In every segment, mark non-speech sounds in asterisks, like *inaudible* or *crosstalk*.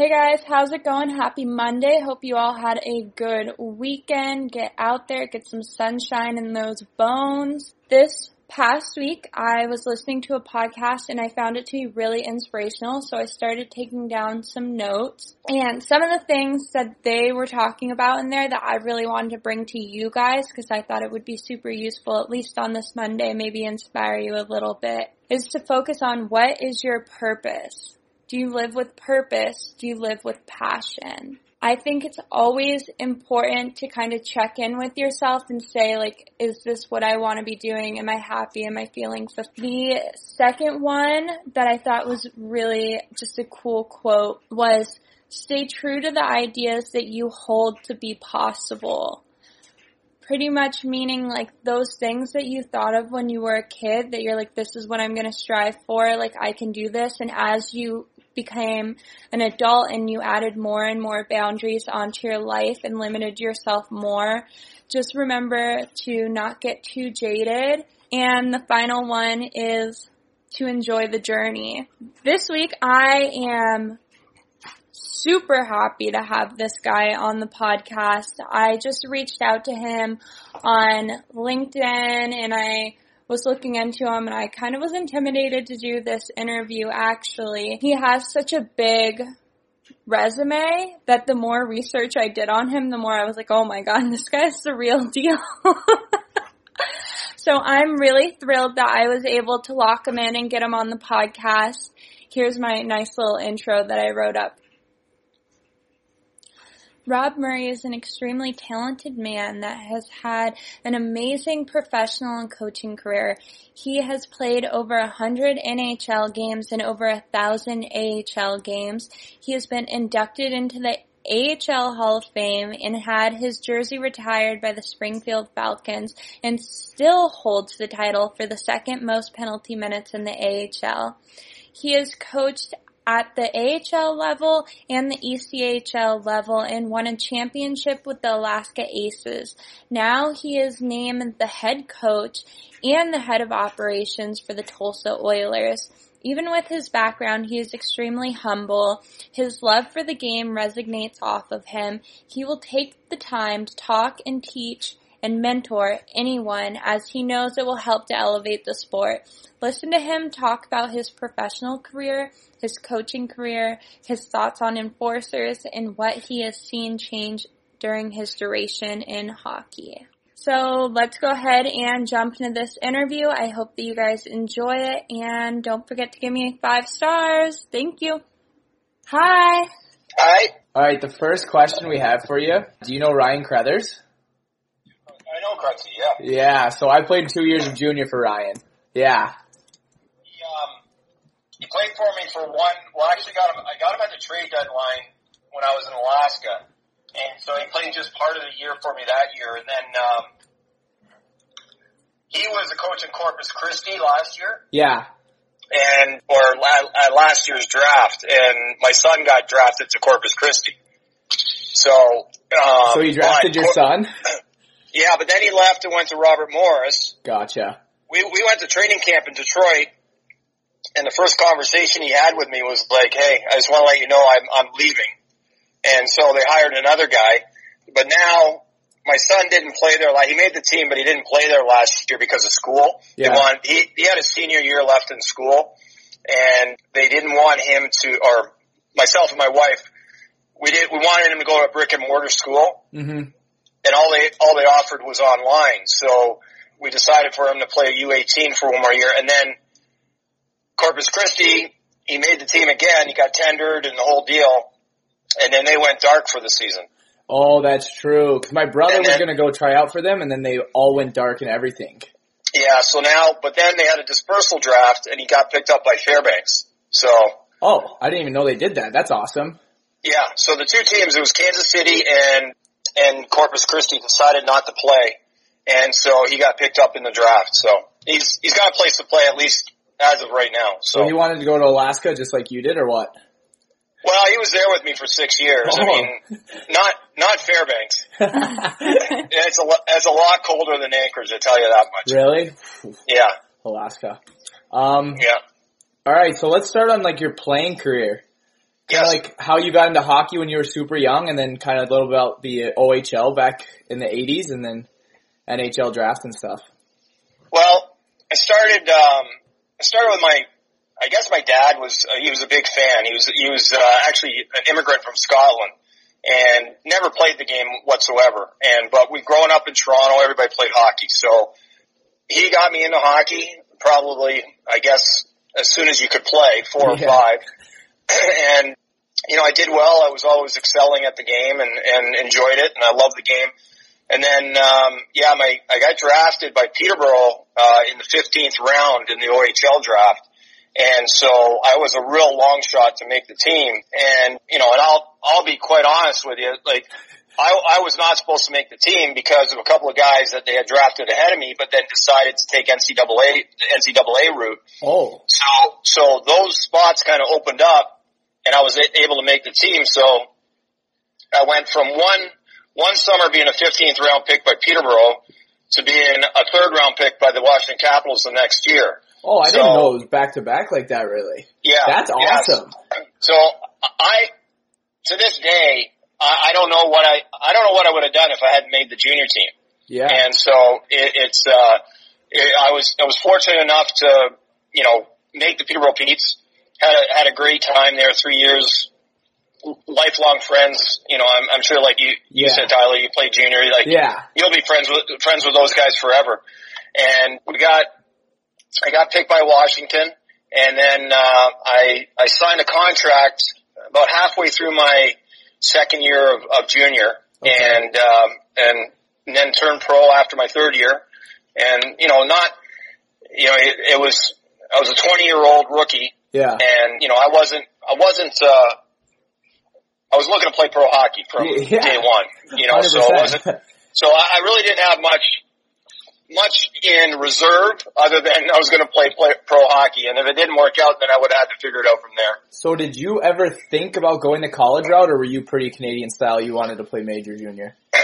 Hey guys, how's it going? Happy Monday. Hope you all had a good weekend. Get out there, get some sunshine in those bones. This past week, I was listening to a podcast and I found it to be really inspirational, so I started taking down some notes. And some of the things that they were talking about in there that I really wanted to bring to you guys because I thought it would be super useful, at least on this Monday, maybe inspire you a little bit, is to focus on what is your purpose? Do you live with purpose? Do you live with passion? I think it's always important to kind of check in with yourself and say like, is this what I want to be doing? Am I happy? Am I feeling fulfilled? The second one that I thought was really just a cool quote was, stay true to the ideas that you hold to be possible pretty much meaning like those things that you thought of when you were a kid that you're like this is what I'm going to strive for like I can do this and as you became an adult and you added more and more boundaries onto your life and limited yourself more just remember to not get too jaded and the final one is to enjoy the journey. This week I am super happy to have this guy on the podcast. I just reached out to him on LinkedIn and I was looking into him and I kind of was intimidated to do this interview actually. He has such a big resume that the more research I did on him, the more I was like, oh my god, *laughs* this guy's the real deal. *laughs* so I'm really thrilled that I was able to lock him in and get him on the podcast. Here's my nice little intro that I wrote up Rob Murray is an extremely talented man that has had an amazing professional and coaching career. He has played over a hundred NHL games and over a thousand AHL games. He has been inducted into the AHL Hall of Fame and had his jersey retired by the Springfield Falcons and still holds the title for the second most penalty minutes in the AHL. He has coached at the AHL level and the ECHL level and won a championship with the Alaska Aces. Now he is named the head coach and the head of operations for the Tulsa Oilers. Even with his background, he is extremely humble. His love for the game resonates off of him. He will take the time to talk and teach and mentor anyone as he knows it will help to elevate the sport. Listen to him talk about his professional career, his coaching career, his thoughts on enforcers, and what he has seen change during his duration in hockey. So let's go ahead and jump into this interview. I hope that you guys enjoy it and don't forget to give me five stars. Thank you. Hi. Hi. Alright, the first question we have for you. Do you know Ryan Crothers? I know Crutzy, yeah. Yeah, so I played two years of junior for Ryan. Yeah. He, um, he played for me for one, well I actually got him, I got him at the trade deadline when I was in Alaska. And so he played just part of the year for me that year. And then, um, he was a coach in Corpus Christi last year. Yeah. And, or la- at last year's draft. And my son got drafted to Corpus Christi. So, um, So you drafted your Cor- son? *clears throat* Yeah, but then he left and went to Robert Morris. Gotcha. we we went to training camp in Detroit, and the first conversation he had with me was like, "Hey, I just want to let you know I'm I'm leaving," and so they hired another guy. But now my son didn't play there. Like he made the team, but he didn't play there last year because of school. Yeah. They want, he he had a senior year left in school, and they didn't want him to, or myself and my wife, we did we wanted him to go to a brick and mortar school hmm and all they all they offered was online. So we decided for him to play a U18 for one more year, and then Corpus Christi, he made the team again. He got tendered and the whole deal, and then they went dark for the season. Oh, that's true. 'Cause my brother And was gonna go try out for them and then they all went dark and everything. Yeah. So now, but then they had a dispersal draft, and he got picked up by Fairbanks. So Oh, I didn't even know they did that. That's awesome. yeah. So the two teams, it was Kansas City and and Corpus Christi, decided not to play, and so he got picked up in the draft. So he's he's got a place to play at least as of right now. So he wanted to go to Alaska just like you did or what? Well, he was there with me for six years. I Oh. mean, not not Fairbanks. *laughs* It's a it's a lot colder than Anchorage. I tell you that much. really? Yeah, Alaska. Um, yeah. alright, so let's start on like your playing career. Yes. like how you got into hockey when you were super young, and then kind of a little about the OHL back in the '80s, and then NHL draft and stuff. Well, I started. Um, I started with my. I guess my dad was. Uh, he was a big fan. He was. He was uh, actually an immigrant from Scotland, and never played the game whatsoever. And but we growing up in Toronto, everybody played hockey. So he got me into hockey. Probably, I guess, as soon as you could play, four or Yeah. five. And you know, I did well. I was always excelling at the game and and enjoyed it, and I loved the game. And then, um, yeah, my I got drafted by Peterborough uh, in the 15th round in the OHL draft, and so I was a real long shot to make the team. And you know, and I'll I'll be quite honest with you, like I, I was not supposed to make the team because of a couple of guys that they had drafted ahead of me, but then decided to take NCAA the NCAA route. Oh, So so those spots kind of opened up, and I was able to make the team. So I went from one one summer being a 15th round pick by Peterborough to being a third round pick by the Washington Capitals the next year. oh, I So- didn't know it was back to back like that. Really, Yeah, that's awesome. So I, to this day, I, I don't know what I I don't know what I would have done if I hadn't made the junior team. Yeah, And so it, it's, uh, it, I was, I was fortunate enough to, you know, make the Peterborough Petes. Had a, had a great time there, three years, lifelong friends. You know, I'm, I'm sure like you, you Yeah. said, Tyler, you played junior, like yeah, you'll be friends with, friends with those guys forever. And we got, I got picked by Washington and then, uh, I, I signed a contract about halfway through my second year of, of junior Okay. and, um, and then turned pro after my third year. And, you know, not, you know, it, it was, I was a 20 year old rookie yeah. and, you know, I wasn't, I wasn't, uh, I was looking to play pro hockey from Yeah. day one, you know, so it 100%. wasn't, *laughs* so I, I really didn't have much, much in reserve other than I was going to play, play pro hockey. And if it didn't work out, then I would have had to figure it out from there. So did you ever think about going the college route, or were you pretty Canadian style? You wanted to play major junior? *laughs*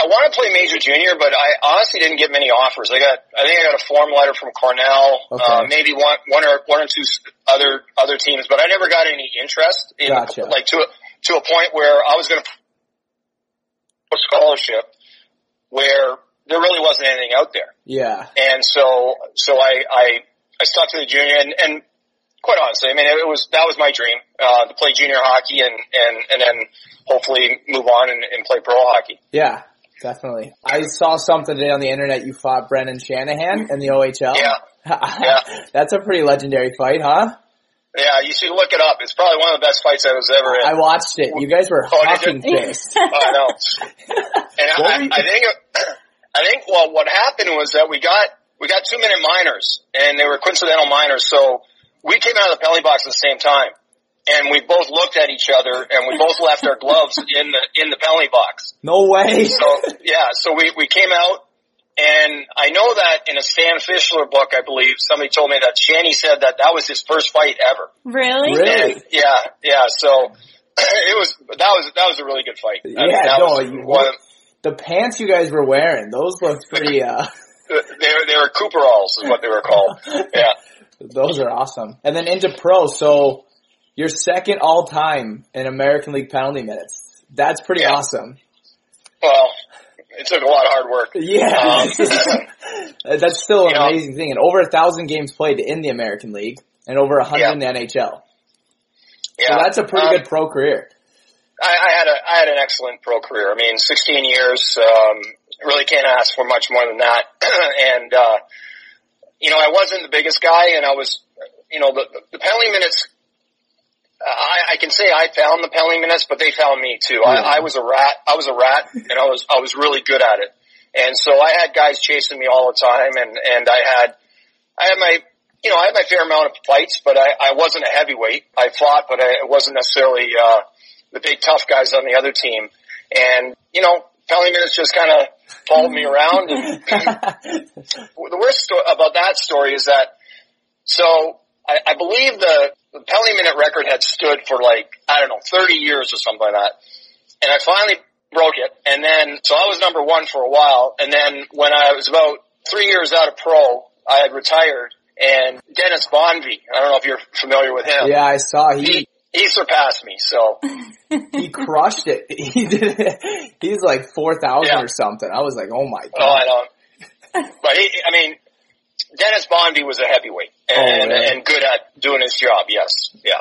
I want to play major junior, but I honestly didn't get many offers. I got, I think I got a form letter from Cornell, Okay. uh, maybe one, one or one or two other other teams, but I never got any interest in Gotcha. like to a, to a point where I was going to a scholarship where there really wasn't anything out there, Yeah, and so so I I, I stuck to the junior, and, and quite honestly, I mean it was that was my dream uh, to play junior hockey and and and then hopefully move on and, and play pro hockey. yeah, definitely. I saw something today on the internet. You fought Brendan Shanahan in the OHL. Yeah. *laughs* Yeah. That's a pretty legendary fight, huh? Yeah, you should look it up. It's probably one of the best fights I was ever in. I watched it. You guys were Oh, did hucking. *laughs* I know. *laughs* And I, I think, I think well, what happened was that we got, we got two minute minors and they were coincidental minors. So we came out of the penalty box at the same time and we both looked at each other and we both left our gloves in the, in the penalty box. No way. So yeah, so we, we came out and I know that in a Stan Fischler book, I believe somebody told me that Shanny said that that was his first fight ever. Really? Really? And, yeah, yeah. So *clears throat* it was that was that was a really good fight. I mean, Yeah, that no, was you- one of- The pants you guys were wearing, those looked pretty. uh *laughs* they were they were Cooperalls is what they were called. *laughs* Yeah, Those are awesome. And then into pro, so you're second all time in American League penalty minutes. That's pretty Yeah. awesome. well, it took a lot of hard work. Yeah. Um, *laughs* That's still an You know- amazing thing. And over a thousand games played in the American League and over a hundred Yeah. in the NHL. yeah, So that's a pretty Um, good pro career. I, I had a I had an excellent pro career. I mean, 16 years. Um, really can't ask for much more than that. *clears throat* and uh, you know, I wasn't the biggest guy, and I was, you know, the the penalty minutes. I, I can say I found the minutes, but they found me too. Yeah. I, I was a rat. I was a rat, and I was I was really good at it. And so I had guys chasing me all the time, and and I had I had my you know I had my fair amount of fights, but I I wasn't a heavyweight. I fought, but I wasn't necessarily uh, the big tough guys on the other team. And you know, minutes just kind of followed me around. And *laughs* the worst sto- about that story is that so I, I believe the, the penalty minute record had stood for like I don't know thirty years or something like that, and I finally broke it. And then so I was number one for a while, and then when I was about three years out of pro, I had retired. And Dennis Bonvie, I don't know if you're familiar with him. yeah, I saw he. He, he surpassed me. So *laughs* he crushed it. *laughs* He did. It. He's like four thousand Yeah. or something. I was like, oh my god. oh, I don't. But he, I mean, Dennis Bonvie was a heavyweight and Oh, and good at doing his job. Yes, yeah,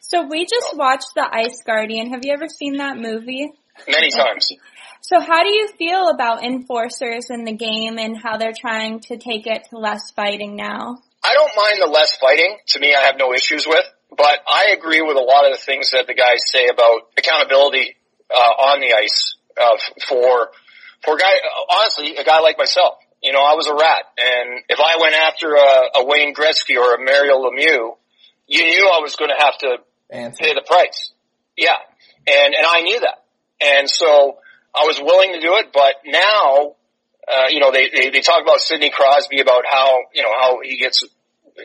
So we just watched The Ice Guardian. Have you ever seen that movie? many times. So how do you feel about enforcers in the game and how they're trying to take it to less fighting now? I don't mind the less fighting. To me, I have no issues with. But I agree with a lot of the things that the guys say about accountability uh, on the ice uh, for for a guy. Honestly, a guy like myself. You know, I was a rat, and if I went after a, a Wayne Gretzky or a Mario Lemieux, you knew I was going to have to Answer. pay the price. Yeah, and and I knew that, and so I was willing to do it. But now, uh, you know, they, they they talk about Sidney Crosby about how you know how he gets,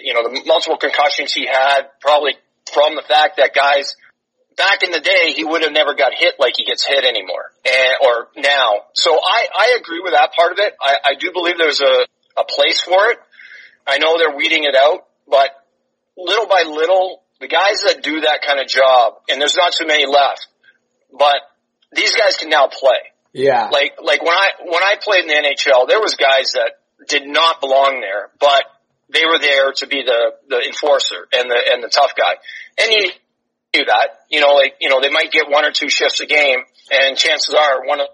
you know, the multiple concussions he had probably from the fact that guys back in the day he would have never got hit like he gets hit anymore, and or now. So I I agree with that part of it. I I do believe there's a a place for it. I know they're weeding it out, but little by little, the guys that do that kind of job, and there's not too many left, but these guys can now play. Yeah. Like, like when I, when I played in the NHL, there was guys that did not belong there, but they were there to be the, the enforcer and the, and the tough guy. And you do that, you know, like, you know, they might get one or two shifts a game and chances are one of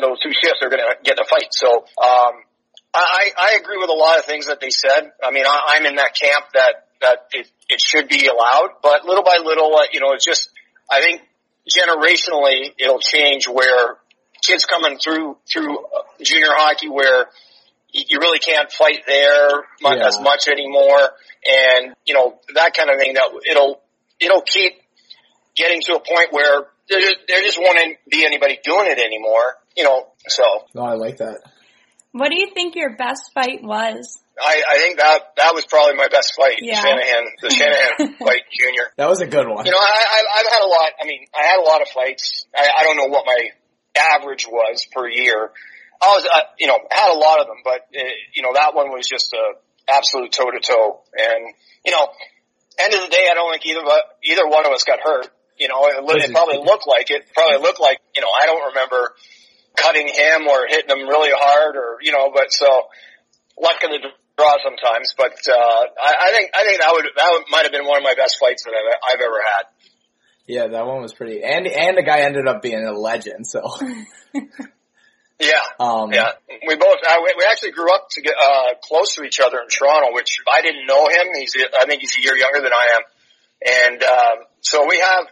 those two shifts they're going to get in a fight. So, um, I, I agree with a lot of things that they said. I mean, I, I'm in that camp that, that it, it should be allowed, but little by little, uh, you know, it's just, I think generationally it'll change where kids coming through, through uh, junior hockey where you really can't fight there Yeah. as much anymore. And, you know, that kind of thing that it'll, it'll keep getting to a point where there just, there just won't be anybody doing it anymore, you know, so. no, I like that. What do you think your best fight was? I, I think that that was probably my best fight, Yeah. Shanahan, the *laughs* Shanahan fight, Junior. That was a good one. You know, I, I, I've had a lot. I mean, I had a lot of fights. I, I don't know what my average was per year. I was, uh, you know, had a lot of them, but uh, you know, that one was just a absolute toe to toe. And you know, end of the day, I don't think either of either one of us got hurt. You know, it, it probably looked like it. Probably looked like you know. I don't remember cutting him or hitting him really hard, or you know. But so luck of the draw sometimes. But uh, I, I think I think that would that might have been one of my best fights that I've, I've ever had. Yeah, that one was pretty. And and the guy ended up being a legend. So, *laughs* Yeah. um, Yeah, we both. Uh, we, we actually grew up to get uh, close to each other in Toronto, which I didn't know him. He's, I think he's a year younger than I am, and um, so we have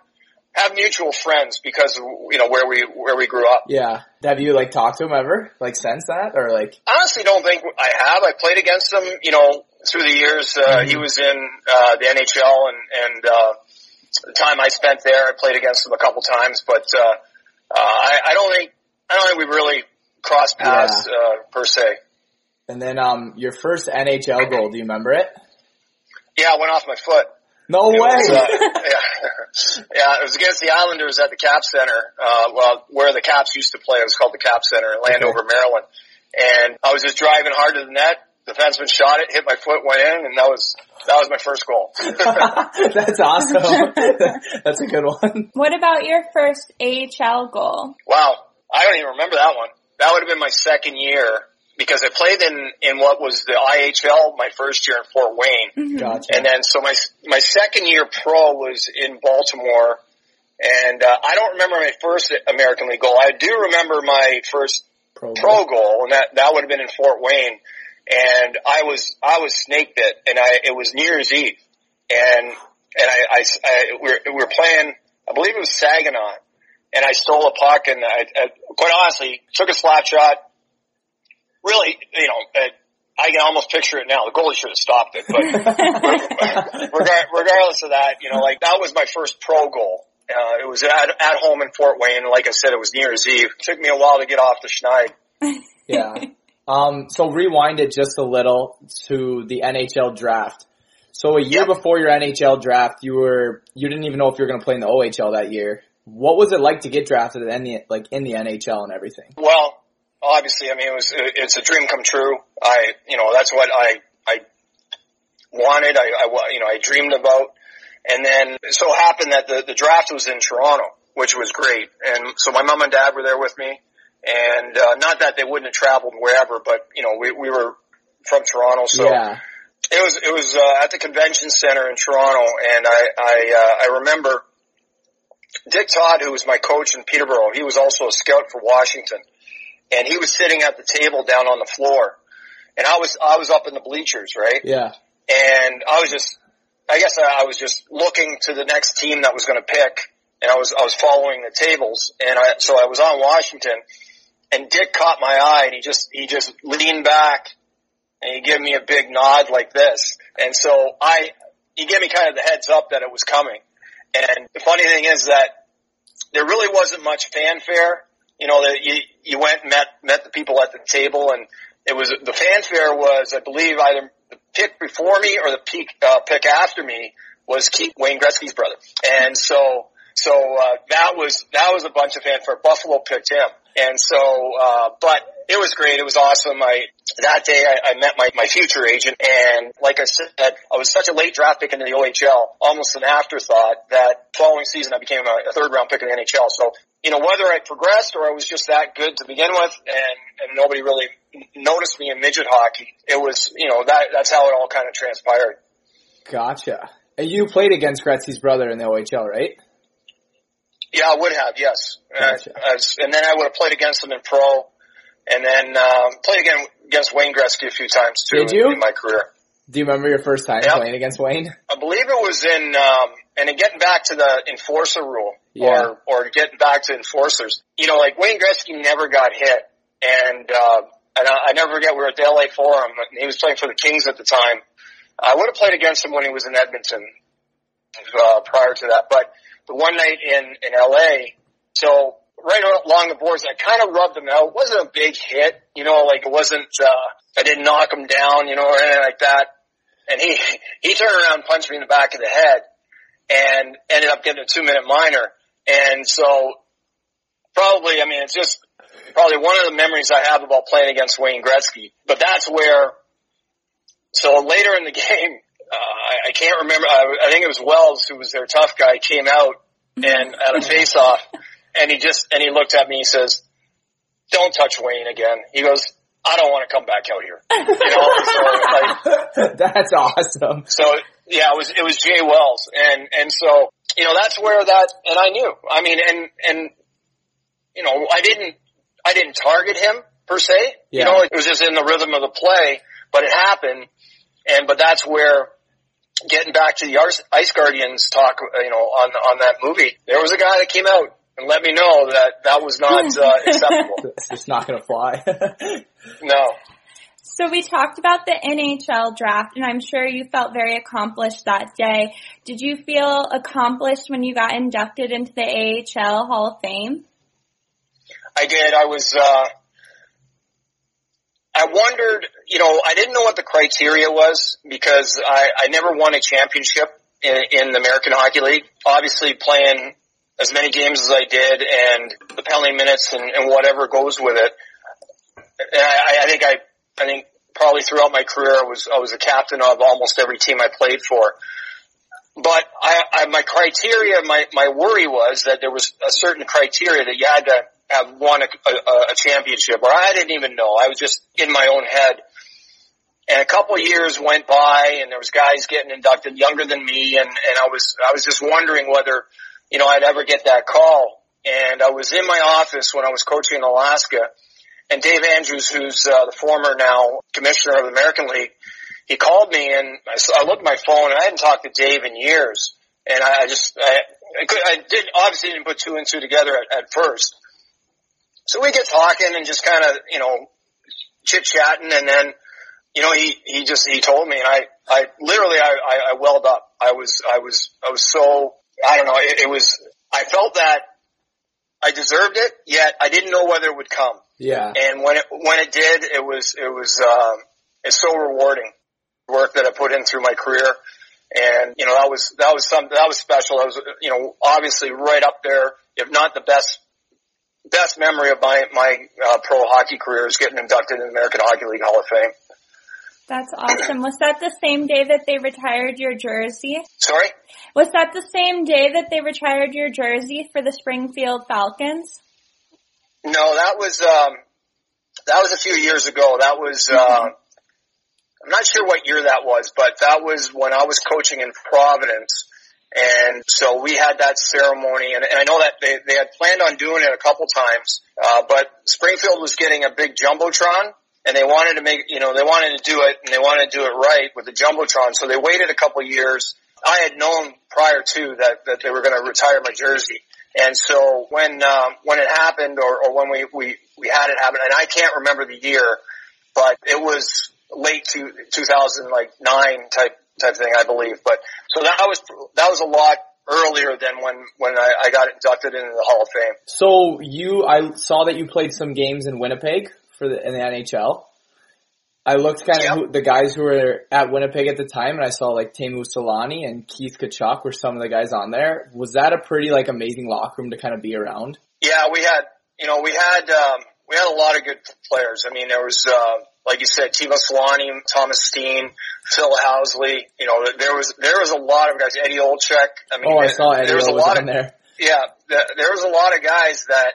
have mutual friends because you know where we where we grew up. yeah. Have you like talked to him ever? Like since that, or like? Honestly, don't think I have. I played against him, you know, through the years. Uh, He was in uh, the NHL, and and uh, the time I spent there, I played against him a couple times. But uh, uh, I, I don't think I don't think we really crossed paths uh, per se. And then um, your first NHL goal. Do you remember it? Yeah, I went off my foot. No It way. was, uh, *laughs* yeah, *laughs* yeah, it was against the Islanders at the Cap Center. Uh, well, where the Caps used to play, it was called the Cap Center in Landover, Maryland. And I was just driving hard to the net. The defenseman shot it, hit my foot, went in, and that was that was my first goal. *laughs* That's awesome. That's a good one. What about your first AHL goal? wow, I don't even remember that one. That would have been my second year because I played in in what was the IHL my first year in Fort Wayne. Gotcha. And then so my my second year pro was in Baltimore, and uh, I don't remember my first American League goal. I do remember my first Pro. pro goal, and that that would have been in Fort Wayne. And I was I was snake bit, and I it was New Year's Eve, and and I, I, I we, were, we were playing. I believe it was Saginaw, and I stole a puck, and I, I quite honestly took a slap shot. Really, you know, uh, I can almost picture it now. The goalie should have stopped it, but *laughs* regardless of that, you know, like that was my first pro goal. Uh, it was at, at home in Fort Wayne. Like I said, it was New Year's Eve. It took me a while to get off the schneid. *laughs* yeah. Um, so rewind it just a little to the NHL draft. So a year Yep. before your NHL draft, you were you didn't even know if you were going to play in the OHL that year. What was it like to get drafted in the like in the NHL and everything? Well, obviously, I mean, it was, it's a dream come true. I, you know, that's what I, I wanted. I, I, you know, I dreamed about. And then it so happened that the, the draft was in Toronto, which was great. And so my mom and dad were there with me. And, uh, not that they wouldn't have traveled wherever, but, you know, we, we were from Toronto. So Yeah. it was, it was, uh, at the convention center in Toronto. And I, I, uh, I remember Dick Todd, who was my coach in Peterborough, he was also a scout for Washington. And he was sitting at the table down on the floor. And I was, I was up in the bleachers, right? Yeah. and I was just, I guess I, I was just looking to the next team that was going to pick, and I was I was following the tables, and I so I was on Washington, and Dick caught my eye, and he just he just leaned back, and he gave me a big nod like this, and so I he gave me kind of the heads up that it was coming, and the funny thing is that there really wasn't much fanfare, you know that you you went and met met the people at the table, and it was the fanfare was I believe either the pick before me or the pick uh, pick after me was Keith Wayne Gretzky's brother, and so so uh, that was that was a bunch of fanfare. Buffalo picked him, and so uh, but it was great. It was awesome. I that day I, I met my my future agent, and like I said, I was such a late draft pick into the OHL, almost an afterthought. That following season I became a, a third round pick in the NHL. So you know whether I progressed or I was just that good to begin with, and and nobody really noticed me in midget hockey. It was you know that that's how it all kind of transpired. Gotcha. And you played against Gretzky's brother in the OHL, right? Yeah, I would have, yes. Gotcha. Uh, as, and then I would have played against him in pro, and then um, played again against Wayne Gretzky a few times too Did you? In, in my career. Do you remember your first time Yep. playing against Wayne? I believe it was in, um, and then getting back to the enforcer rule, Yeah. or or getting back to enforcers. You know, like Wayne Gretzky never got hit, and uh, and I, I never forget we were at the LA Forum, and he was playing for the Kings at the time. I would have played against him when he was in Edmonton uh, prior to that, but the one night in in LA, so right along the boards, I kind of rubbed him out. It wasn't a big hit, you know, like it wasn't. uh I didn't knock him down, you know, or anything like that and he *laughs* he turned around and punched me in the back of the head and ended up getting a two minute minor. And so probably, I mean, it's just probably one of the memories I have about playing against Wayne Gretzky. But that's where, so later in the *laughs* game, uh, I, I can't remember, I, I think it was Wells who was their tough guy came out and at a face off and he just, and he looked at me he says, don't touch Wayne again. He goes, I don't want to come back out here. You know, so like, *laughs* That's awesome. so yeah, it was it was Jay Wells, and and so you know that's where that and I knew. I mean, and and you know I didn't I didn't target him per se. Yeah. You know, it was just in the rhythm of the play, but it happened, and but that's where. Getting back to the Ice- Guardians talk, you know, on on that movie, there was a guy that came out and let me know that that was not uh, *laughs* acceptable. It's just not gonna fly. *laughs* No, So we talked about the NHL draft and I'm sure you felt very accomplished that day. Did you feel accomplished when you got inducted into the AHL Hall of Fame? I did. I was, uh, I wondered, you know, I didn't know what the criteria was because I, I never won a championship in, in the American Hockey League. Obviously playing as many games as I did and the penalty minutes and, and whatever goes with it. And I, I think I, I think probably throughout my career I was, I was a captain of almost every team I played for. But I, I, my criteria, my, my worry was that there was a certain criteria that you had to have won a, a, a championship, or I didn't even know. I was just in my own head. And a couple of years went by, and there was guys getting inducted younger than me, and and I was I was just wondering whether, you know, I'd ever get that call. And I was in my office when I was coaching in Alaska, and Dave Andrews, who's uh, the former now commissioner of the American League, he called me and I, I looked at my phone and I hadn't talked to Dave in years. And I, I just, I, I, could, I did, obviously didn't put two and two together at, at first. So we get talking and just kind of, you know, chit chatting and then, you know, he, he just, he told me and I, I literally, I, I, I welled up. I was, I was, I was so, I don't know, it, it was, I felt that I deserved it, yet I didn't know whether it would come. yeah. And when it when it did, it was it was um, it's so rewarding work that I put in through my career, and you know that was that was something that was special. That was you know obviously right up there, if not the best best memory of my my uh, pro hockey career is getting inducted in the American Hockey League Hall of Fame. That's awesome. Was that the same day that they retired your jersey? Sorry? Was that the same day that they retired your jersey for the Springfield Falcons? No, that was um, that was a few years ago. That was uh, I'm not sure what year that was, but that was when I was coaching in Providence. And so we had that ceremony, and, and I know that they, they had planned on doing it a couple times, uh, but Springfield was getting a big jumbotron, and they wanted to make, you know, they wanted to do it, and they wanted to do it right with the jumbotron. So they waited a couple years. I had known prior to that that they were going to retire my jersey, and so when um, when it happened, or, or when we, we we had it happen, and I can't remember the year, but it was late to 2000 like nine type type thing, I believe. But so that was that was a lot earlier than when when I, I got inducted into the Hall of Fame. So you, I saw that you played some games in Winnipeg for the in the NHL. I looked kind of who, the guys who were at Winnipeg at the time, and I saw like Teemu Selanne and Keith Tkachuk were some of the guys on there. Was that a pretty like amazing locker room to kind of be around? Yeah, we had you know we had um, we had a lot of good players. I mean, there was uh, like you said, Teemu Selanne, Thomas Steen, Phil Housley. You know, there was there was a lot of guys. Eddie Olczyk. I mean, Oh, I saw Eddie there was a lot of there. yeah, there was a lot of guys that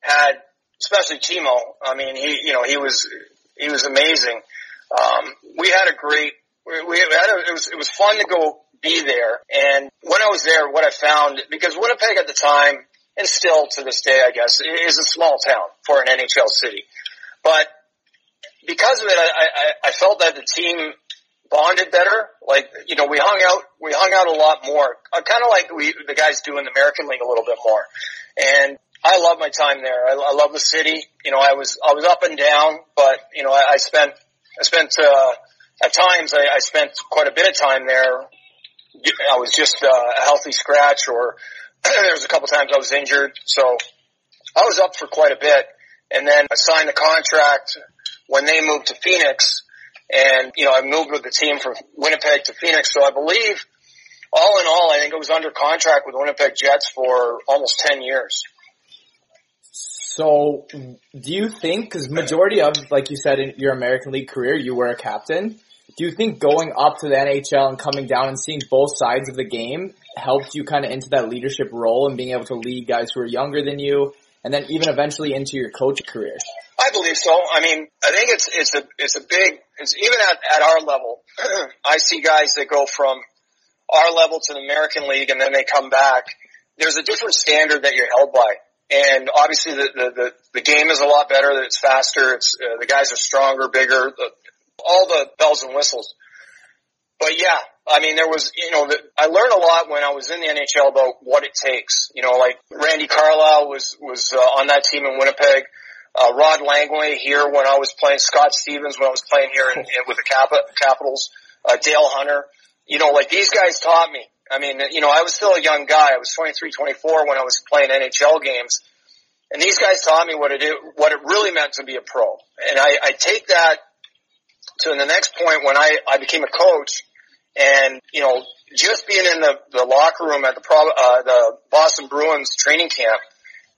had, especially Teemu. I mean, he, you know, he was, he was amazing. Um, we had a great, we, had a, it was, it was fun to go be there. And when I was there, what I found, because Winnipeg at the time, and still to this day, I guess, is a small town for an NHL city. But because of it, I, I, I felt that the team bonded better. Like, you know, we hung out, we hung out a lot more, uh, kind of like we, the guys do in the American League a little bit more. And I love my time there. I, I love the city. You know, I was, I was up and down, but, you know, I, I spent, I spent, uh, at times I, I spent quite a bit of time there. I was just uh, a healthy scratch or *clears throat* there was a couple times I was injured. So I was up for quite a bit. And then I signed the contract when they moved to Phoenix and, you know, I moved with the team from Winnipeg to Phoenix. So I believe all in all, I think I was under contract with Winnipeg Jets for almost 10 years. So, do you think, because majority of, like you said, in your American League career, you were a captain. Do you think going up to the NHL and coming down and seeing both sides of the game helped you kind of into that leadership role and being able to lead guys who are younger than you, and then even eventually into your coach career? I believe so. I mean, I think it's it's a it's a big it's even at at our level. *clears throat* I see guys that go from our level to the American League and then they come back. There's a different standard that you're held by, and obviously the the the, the game is a lot better. It's faster. It's uh, the guys are stronger, bigger. The, all the bells and whistles. But yeah, I mean, there was, you know, the, I learned a lot when I was in the NHL about what it takes. You know, like Randy Carlyle was, was uh, on that team in Winnipeg. Uh, Rod Langway here when I was playing, Scott Stevens when I was playing here in, in, with the Cap- Capitals, uh, Dale Hunter. You know, like these guys taught me. I mean, you know, I was still a young guy. I was 23, 24 when I was playing NHL games. And these guys taught me what it, what it really meant to be a pro. And I, I take that to the next point when I, I became a coach and, you know, just being in the, the locker room at the, Pro, uh, the Boston Bruins training camp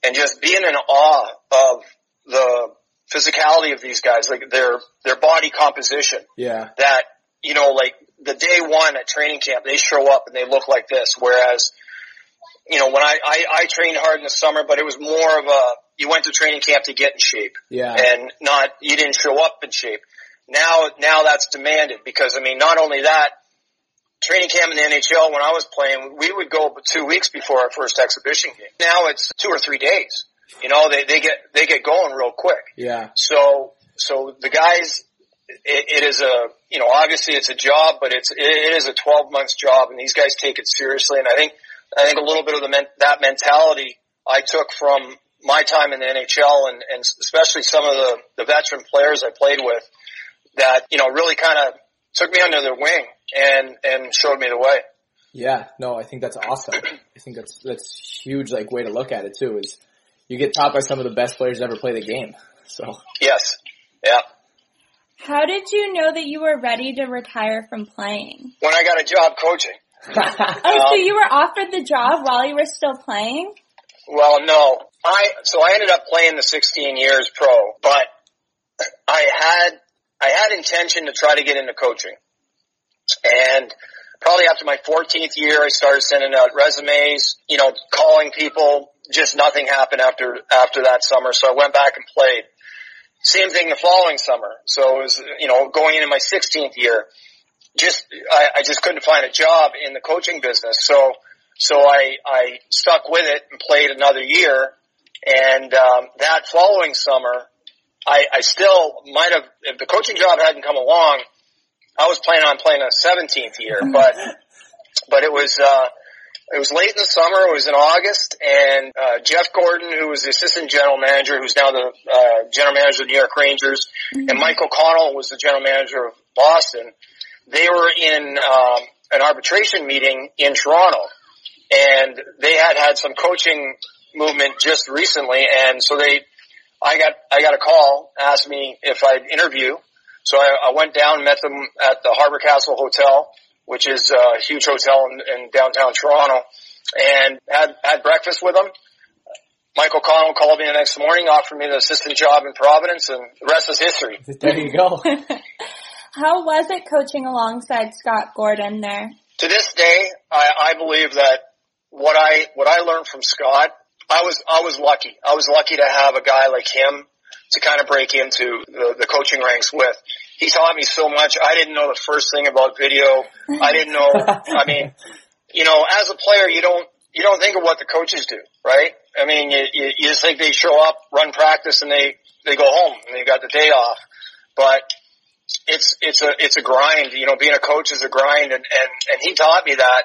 and just being in awe of the physicality of these guys, like their, their body composition. Yeah. That, you know, like the day one at training camp, they show up and they look like this. Whereas, you know, when I, I, I trained hard in the summer, but it was more of a, you went to training camp to get in shape Yeah. and not, you didn't show up in shape. Now, now that's demanded because I mean, not only that, training camp in the NHL when I was playing, we would go two weeks before our first exhibition game. Now it's two or three days. You know, they, they get, they get going real quick. Yeah. So, so the guys, it, it is a, you know, obviously it's a job, but it's, it, is a 12 months job and these guys take it seriously. And I think, I think a little bit of the men, that mentality I took from my time in the NHL and, and especially some of the, the veteran players I played with that, you know, really kind of took me under their wing and, and showed me the way. Yeah, no, I think that's awesome. I think that's that's huge like way to look at it too is you get taught by some of the best players to ever play the game. So Yes. Yeah. How did you know that you were ready to retire from playing? When I got a job coaching. *laughs* Oh, so you were offered the job while you were still playing? Well, no. I, so I ended up playing the 16 years pro, but I had I had intention to try to get into coaching. And probably after my 14th year, I started sending out resumes, you know, calling people. Just nothing happened after, after that summer. So I went back and played. Same thing the following summer. So it was, you know, going into my 16th year, just, I, I just couldn't find a job in the coaching business. So, so I, I stuck with it and played another year. And, um, that following summer, I, I still might have, if the coaching job hadn't come along, I was planning on playing a 17th year, but, but it was, uh, it was late in the summer. It was in August, and uh, Jeff Gorton, who was the assistant general manager, who's now the uh, general manager of the New York Rangers, mm-hmm. and Mike O'Connell was the general manager of Boston. They were in um, an arbitration meeting in Toronto, and they had had some coaching movement just recently, and so they, I got, I got a call, asked me if I'd interview. So I, I went down, met them at the Harbor Castle Hotel which is a huge hotel in, in downtown Toronto, and had had breakfast with him. Mike O'Connell called me the next morning, offered me the assistant job in Providence, and the rest is history. *laughs* There you go. *laughs* How was it coaching alongside Scott Gordon there? To this day, I, I believe that what I what I learned from Scott, I was I was lucky. I was lucky to have a guy like him to kind of break into the, the coaching ranks with he taught me so much. I didn't know the first thing about video. I didn't know. I mean, you know, as a player, you don't you don't think of what the coaches do, right? I mean, you, you, just think they show up, run practice, and they they go home and they got the day off. But it's it's a it's a grind. You know, being a coach is a grind, and and and he taught me that.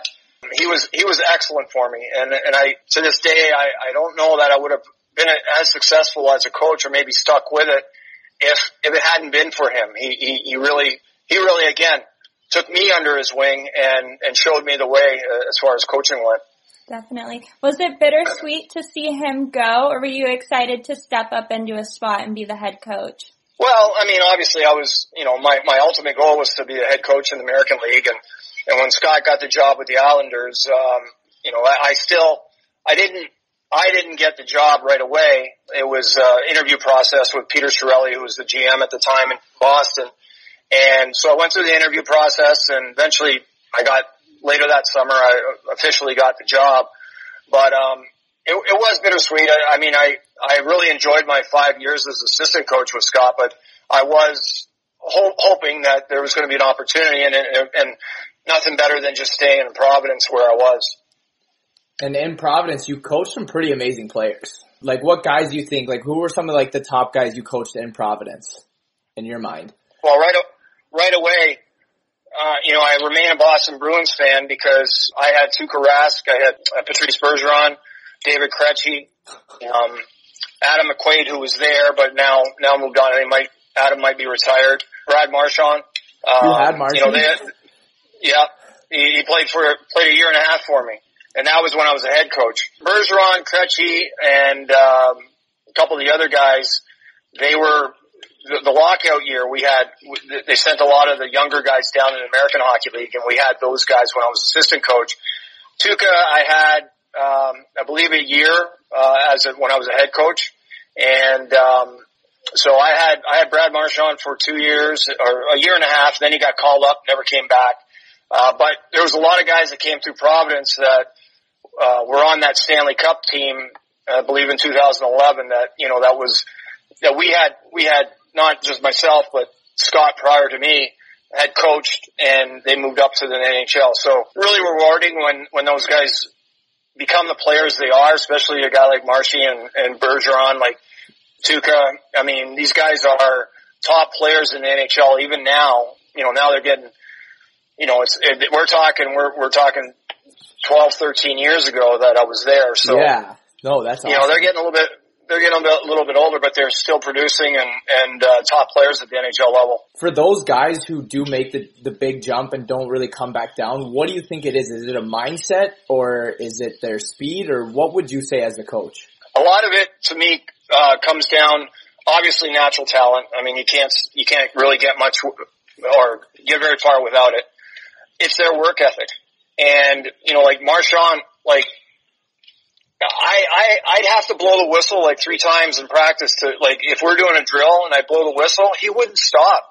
He was he was excellent for me, and and I to this day I I don't know that I would have been as successful as a coach or maybe stuck with it if if it hadn't been for him. He he, he really he really again took me under his wing and and showed me the way uh, as far as coaching went. Definitely. Was it bittersweet to see him go, or were you excited to step up into a spot and be the head coach? Well, I mean, obviously, I was, you know, my my ultimate goal was to be the head coach in the American League, and and when Scott got the job with the Islanders, um, you know, I, I still, I didn't I didn't get the job right away. It was an interview process with Peter Chiarelli, who was the GM at the time in Boston. And so I went through the interview process and eventually I got, later that summer, I officially got the job. But, um, it, it was bittersweet. I, I mean, I, I really enjoyed my five years as assistant coach with Scott, but I was ho- hoping that there was going to be an opportunity and, and, and nothing better than just staying in Providence where I was. And in Providence, you coached some pretty amazing players. Like, what guys do you think? Like, who were some of like the top guys you coached in Providence, in your mind? Well, right, right away, uh, you know, I remain a Boston Bruins fan because I had Tuukka Rask, I had uh, Patrice Bergeron, David Krejci, um, Adam McQuaid, who was there but now now moved on. They might Adam might be retired. Brad Marchand. Um, you had Marchand. You know, had, yeah, he, he played for played a year and a half for me and that was when I was a head coach. Bergeron, Krejci, and um, a couple of the other guys, they were the, the lockout year. We had they sent a lot of the younger guys down in the American Hockey League, and we had those guys when I was assistant coach. Tuukka, I had um, I believe a year uh, as a, when I was a head coach, and um, so I had I had Brad Marchand for two years or a year and a half. Then he got called up, never came back. Uh, but there was a lot of guys that came through Providence that uh, were on that Stanley Cup team, I believe in 2011 that, you know, that was, that we had, we had not just myself, but Scott prior to me had coached and they moved up to the NHL. So really rewarding when, when those guys become the players they are, especially a guy like Marshy and, and Bergeron, like Tuukka. I mean, these guys are top players in the NHL even now. You know, now they're getting, you know, it's, it, we're talking, we're, we're talking 12, 13 years ago that I was there. So yeah, no, that's awesome. you know they're getting a little bit they're getting a, little bit older, but they're still producing and and uh, top players at the NHL level. For those guys who do make the the big jump and don't really come back down, what do you think it is? Is it a mindset or is it their speed, or what would you say as a coach? A lot of it, to me, uh, comes down obviously natural talent. I mean, you can't you can't really get much or get very far without it. It's their work ethic. And, you know, like Marchand, like, I, I, I'd have to blow the whistle like three times in practice to, like, if we're doing a drill and I blow the whistle, he wouldn't stop.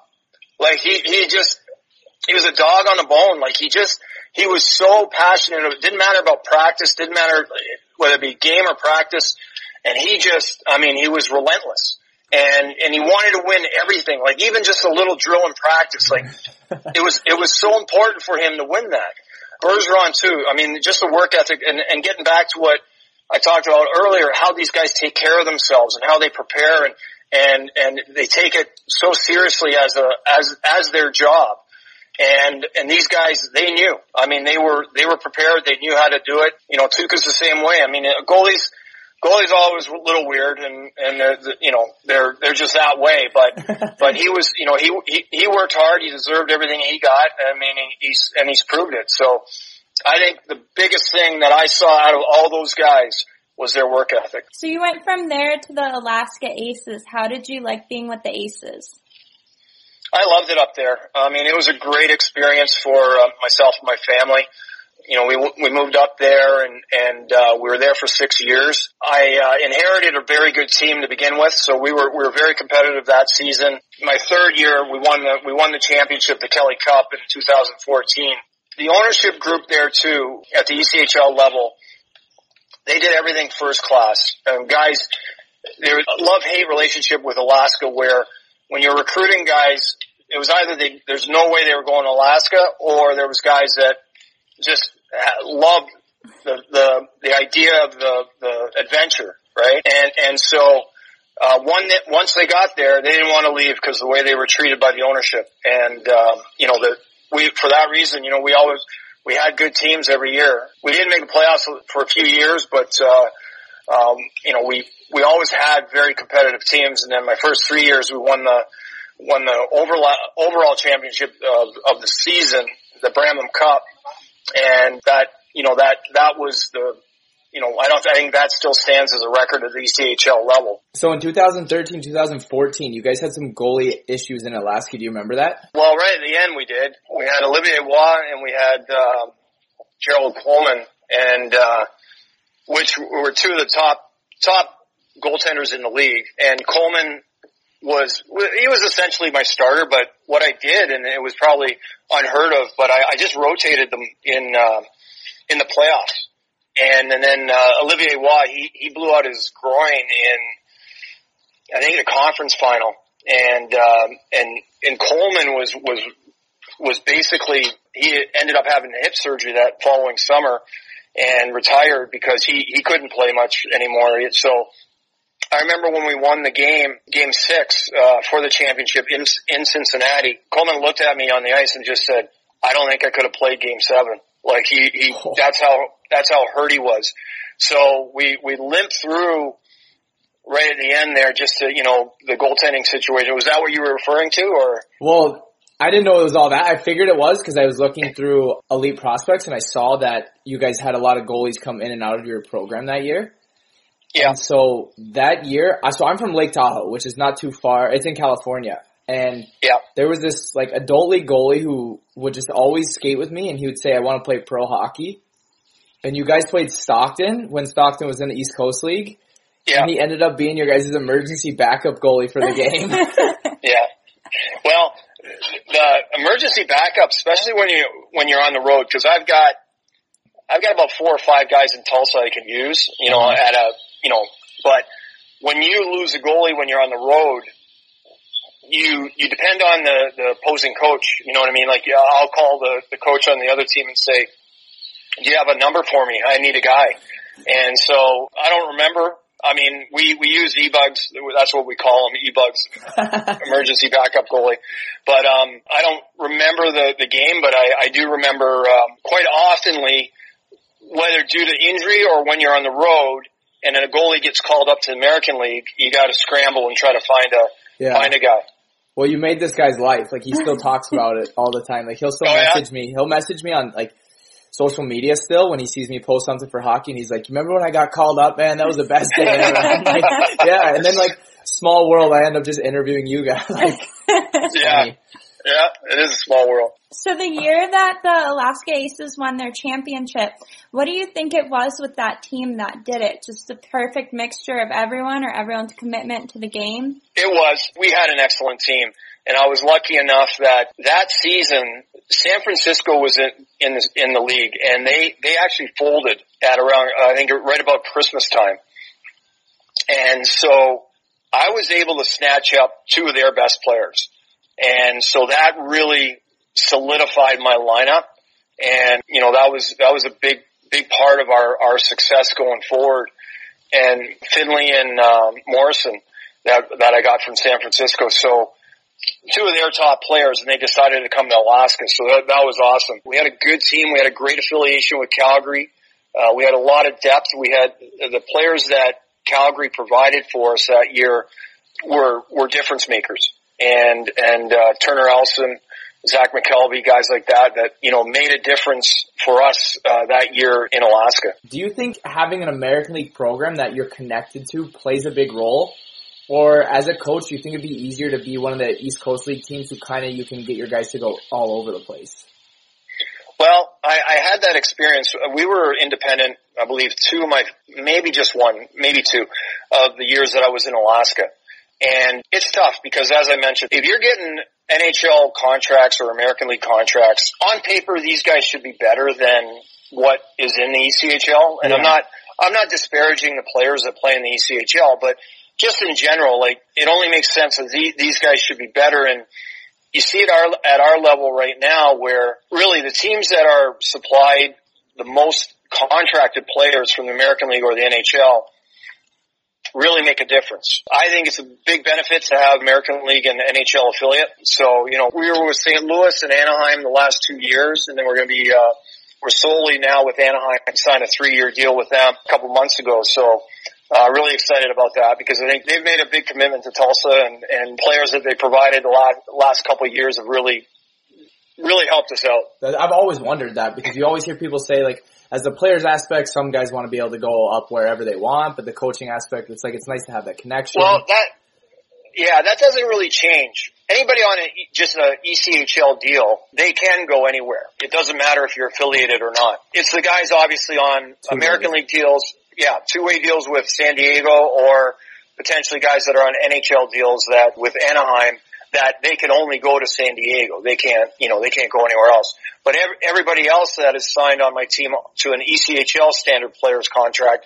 Like he he just he was a dog on the bone. Like he just he was so passionate. It didn't matter about practice. Didn't matter whether it be game or practice. And he just, I mean, he was relentless. And, and he wanted to win everything, like even just a little drill in practice. Like *laughs* it was, it was so important for him to win that. Bergeron too. I mean, just the work ethic and, and getting back to what I talked about earlier, how these guys take care of themselves and how they prepare and, and, and they take it so seriously as a, as, as their job. And, and these guys, they knew. I mean, they were, they were prepared. They knew how to do it. You know, Tuukka's the same way. I mean, goalies, goalies always a little weird and, and they're, you know, they're, they're just that way. But, *laughs* but he was, you know, he, he, he worked hard. He deserved everything he got. I mean, he's, and he's proved it. So I think the biggest thing that I saw out of all those guys was their work ethic. So you went from there to the Alaska Aces. How did you like being with the Aces? I loved it up there. I mean, it was a great experience for uh, myself and my family. You know, we we moved up there and and uh, we were there for six years. I uh, inherited a very good team to begin with, so we were we were very competitive that season. My third year, we won the we won the championship, the Kelly Cup in 2014. The ownership group there too, at the ECHL level, they did everything first class. Um, guys, there was a love hate relationship with Alaska where when you're recruiting guys, it was either they, there's no way they were going to Alaska or there was guys that just loved the, the, the idea of the, the adventure, right? And, and so, uh, one that once they got there, they didn't want to leave because the way they were treated by the ownership. And, um, you know, the, we, for that reason, you know, we always, we had good teams every year. We didn't make the playoffs for a few years, but, uh, um, you know, we, we always had very competitive teams. And then my first three years, we won the, won the overall, overall championship of, of the season, the Brabham Cup. And that, you know, that, that was the, you know, I don't I think that still stands as a record at the ECHL level. So in 2013, 2014, you guys had some goalie issues in Alaska. Do you remember that? Well, right at the end we did. We had Olivier Roy and we had uh, Gerald Coleman, and uh, which were two of the top top goaltenders in the league. And Coleman was he was essentially my starter, but what I did, and it was probably unheard of, but I, I just rotated them in uh, in the playoffs and and then uh, Olivier Roy, he he blew out his groin in I think a conference final, and um, and and Coleman was was was basically he ended up having hip surgery that following summer and retired because he he couldn't play much anymore. So I remember when we won the game, game six uh, for the championship in in Cincinnati. Coleman looked at me on the ice and just said, "I don't think I could have played game seven. Like he, he, oh. that's how, that's how hurt he was. So we, we limped through right at the end there just to, you know, the goaltending situation. Was that what you were referring to or? Well, I didn't know it was all that. I figured it was because I was looking through elite prospects and I saw that you guys had a lot of goalies come in and out of your program that year. Yeah. And so that year, so I'm from Lake Tahoe, which is not too far. It's in California. And yeah. there was this like adult league goalie who would just always skate with me and he would say, I want to play pro hockey. And you guys played Stockton when Stockton was in the East Coast League. Yeah. And he ended up being your guys' emergency backup goalie for the *laughs* game. yeah. Well, the emergency backup, especially when you, when you're on the road, cause I've got, I've got about four or five guys in Tulsa I can use, you know, mm-hmm. at a, you know, but when you lose a goalie when you're on the road, you you depend on the the opposing coach. You know what I mean? Like, yeah, I'll call the the coach on the other team and say, "Do you have a number for me? I need a guy." And so I don't remember. I mean, we we use e-bugs. That's what we call them, e-bugs, *laughs* emergency backup goalie. But um, I don't remember the the game, but I I do remember um, quite oftenly whether due to injury or when you're on the road and then a goalie gets called up to the American League, you got to scramble and try to find a yeah. find a guy. Well, you made this guy's life. Like he still talks about it all the time. Like he'll still oh, message yeah? me. He'll message me on like social media still when he sees me post something for hockey and he's like, remember when I got called up, man? That was the best day ever. like, *laughs* yeah. And then like small world, I end up just interviewing you guys. *laughs* like, yeah. Yeah, it is a small world. So the year that the Alaska Aces won their championship, what do you think it was with that team that did it? Just the perfect mixture of everyone or everyone's commitment to the game? It was. We had an excellent team. And I was lucky enough that that season, San Francisco was in, in the, in the league and they, they actually folded at around, I think right about Christmas time. And so I was able to snatch up two of their best players. And so that really solidified my lineup. And, you know, that was, that was a big, big part of our, our success going forward. And Finley and, um, Morrison that, that I got from San Francisco. So two of their top players and they decided to come to Alaska. So that, that was awesome. We had a good team. We had a great affiliation with Calgary. Uh, we had a lot of depth. We had the players that Calgary provided for us that year were, were difference makers and, and, uh, Turner Elson, Zach McKelvey, guys like that, that, you know, made a difference for us, uh, that year in Alaska. Do you think having an American League program that you're connected to plays a big role? Or as a coach, do you think it'd be easier to be one of the East Coast League teams who kind of you can get your guys to go all over the place? Well, I, I had that experience. We were independent, I believe, two of my, maybe just one, maybe two of the years that I was in Alaska. And it's tough because as I mentioned, if you're getting NHL contracts or American League contracts, on paper these guys should be better than what is in the ECHL. And yeah. I'm not, I'm not disparaging the players that play in the ECHL, but just in general, like it only makes sense that these, these guys should be better. And you see it our, at our level right now where really the teams that are supplied the most contracted players from the American League or the NHL really make a difference. I think it's a big benefit to have American League and NHL affiliate. So, you know, we were with St. Louis and Anaheim the last two years, and then we're going to be, uh, we're solely now with Anaheim and signed a three year deal with them a couple months ago. So, uh, really excited about that because I think they've made a big commitment to Tulsa and, and players that they provided the last, last couple of years have really, really helped us out. I've always wondered that because you always hear people say like, as the players aspect, some guys want to be able to go up wherever they want, but the coaching aspect, it's like it's nice to have that connection. Well, that yeah, that doesn't really change. Anybody on a, just an ECHL deal, they can go anywhere. It doesn't matter if you're affiliated or not. It's the guys obviously on two American League deals, yeah, two-way deals with San Diego or potentially guys that are on NHL deals that with Anaheim that they can only go to San Diego. They can't, you know, they can't go anywhere else. But every, everybody else that is signed on my team to an ECHL standard players contract,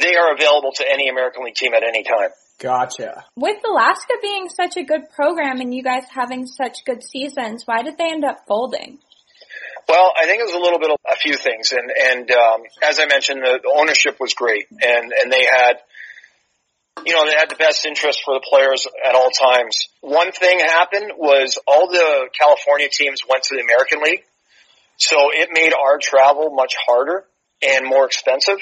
they are available to any American League team at any time. Gotcha. With Alaska being such a good program and you guys having such good seasons, why did they end up folding? Well, I think it was a little bit of a few things, and and um, as I mentioned, the, the ownership was great, and and they had you know, they had the best interest for the players at all times. One thing happened was all the California teams went to the American League. So it made our travel much harder and more expensive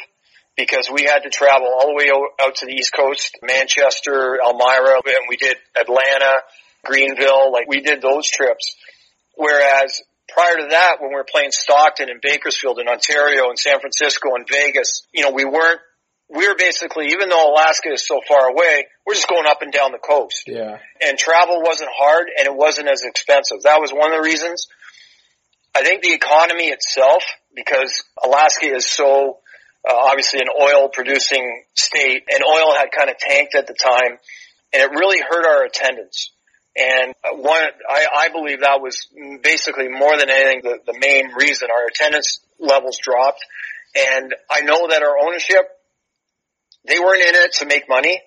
because we had to travel all the way out to the East Coast, Manchester, Elmira, and we did Atlanta, Greenville, like we did those trips. Whereas prior to that, when we were playing Stockton and Bakersfield in Ontario and San Francisco and Vegas, you know, we weren't we're basically, even though Alaska is so far away, we're just going up and down the coast. Yeah. And travel wasn't hard and it wasn't as expensive. That was one of the reasons. I think the economy itself, because Alaska is so, uh, obviously an oil producing state and oil had kind of tanked at the time and it really hurt our attendance. And one, I, I believe that was basically more than anything the, the main reason our attendance levels dropped. And I know that our ownership they weren't in it to make money,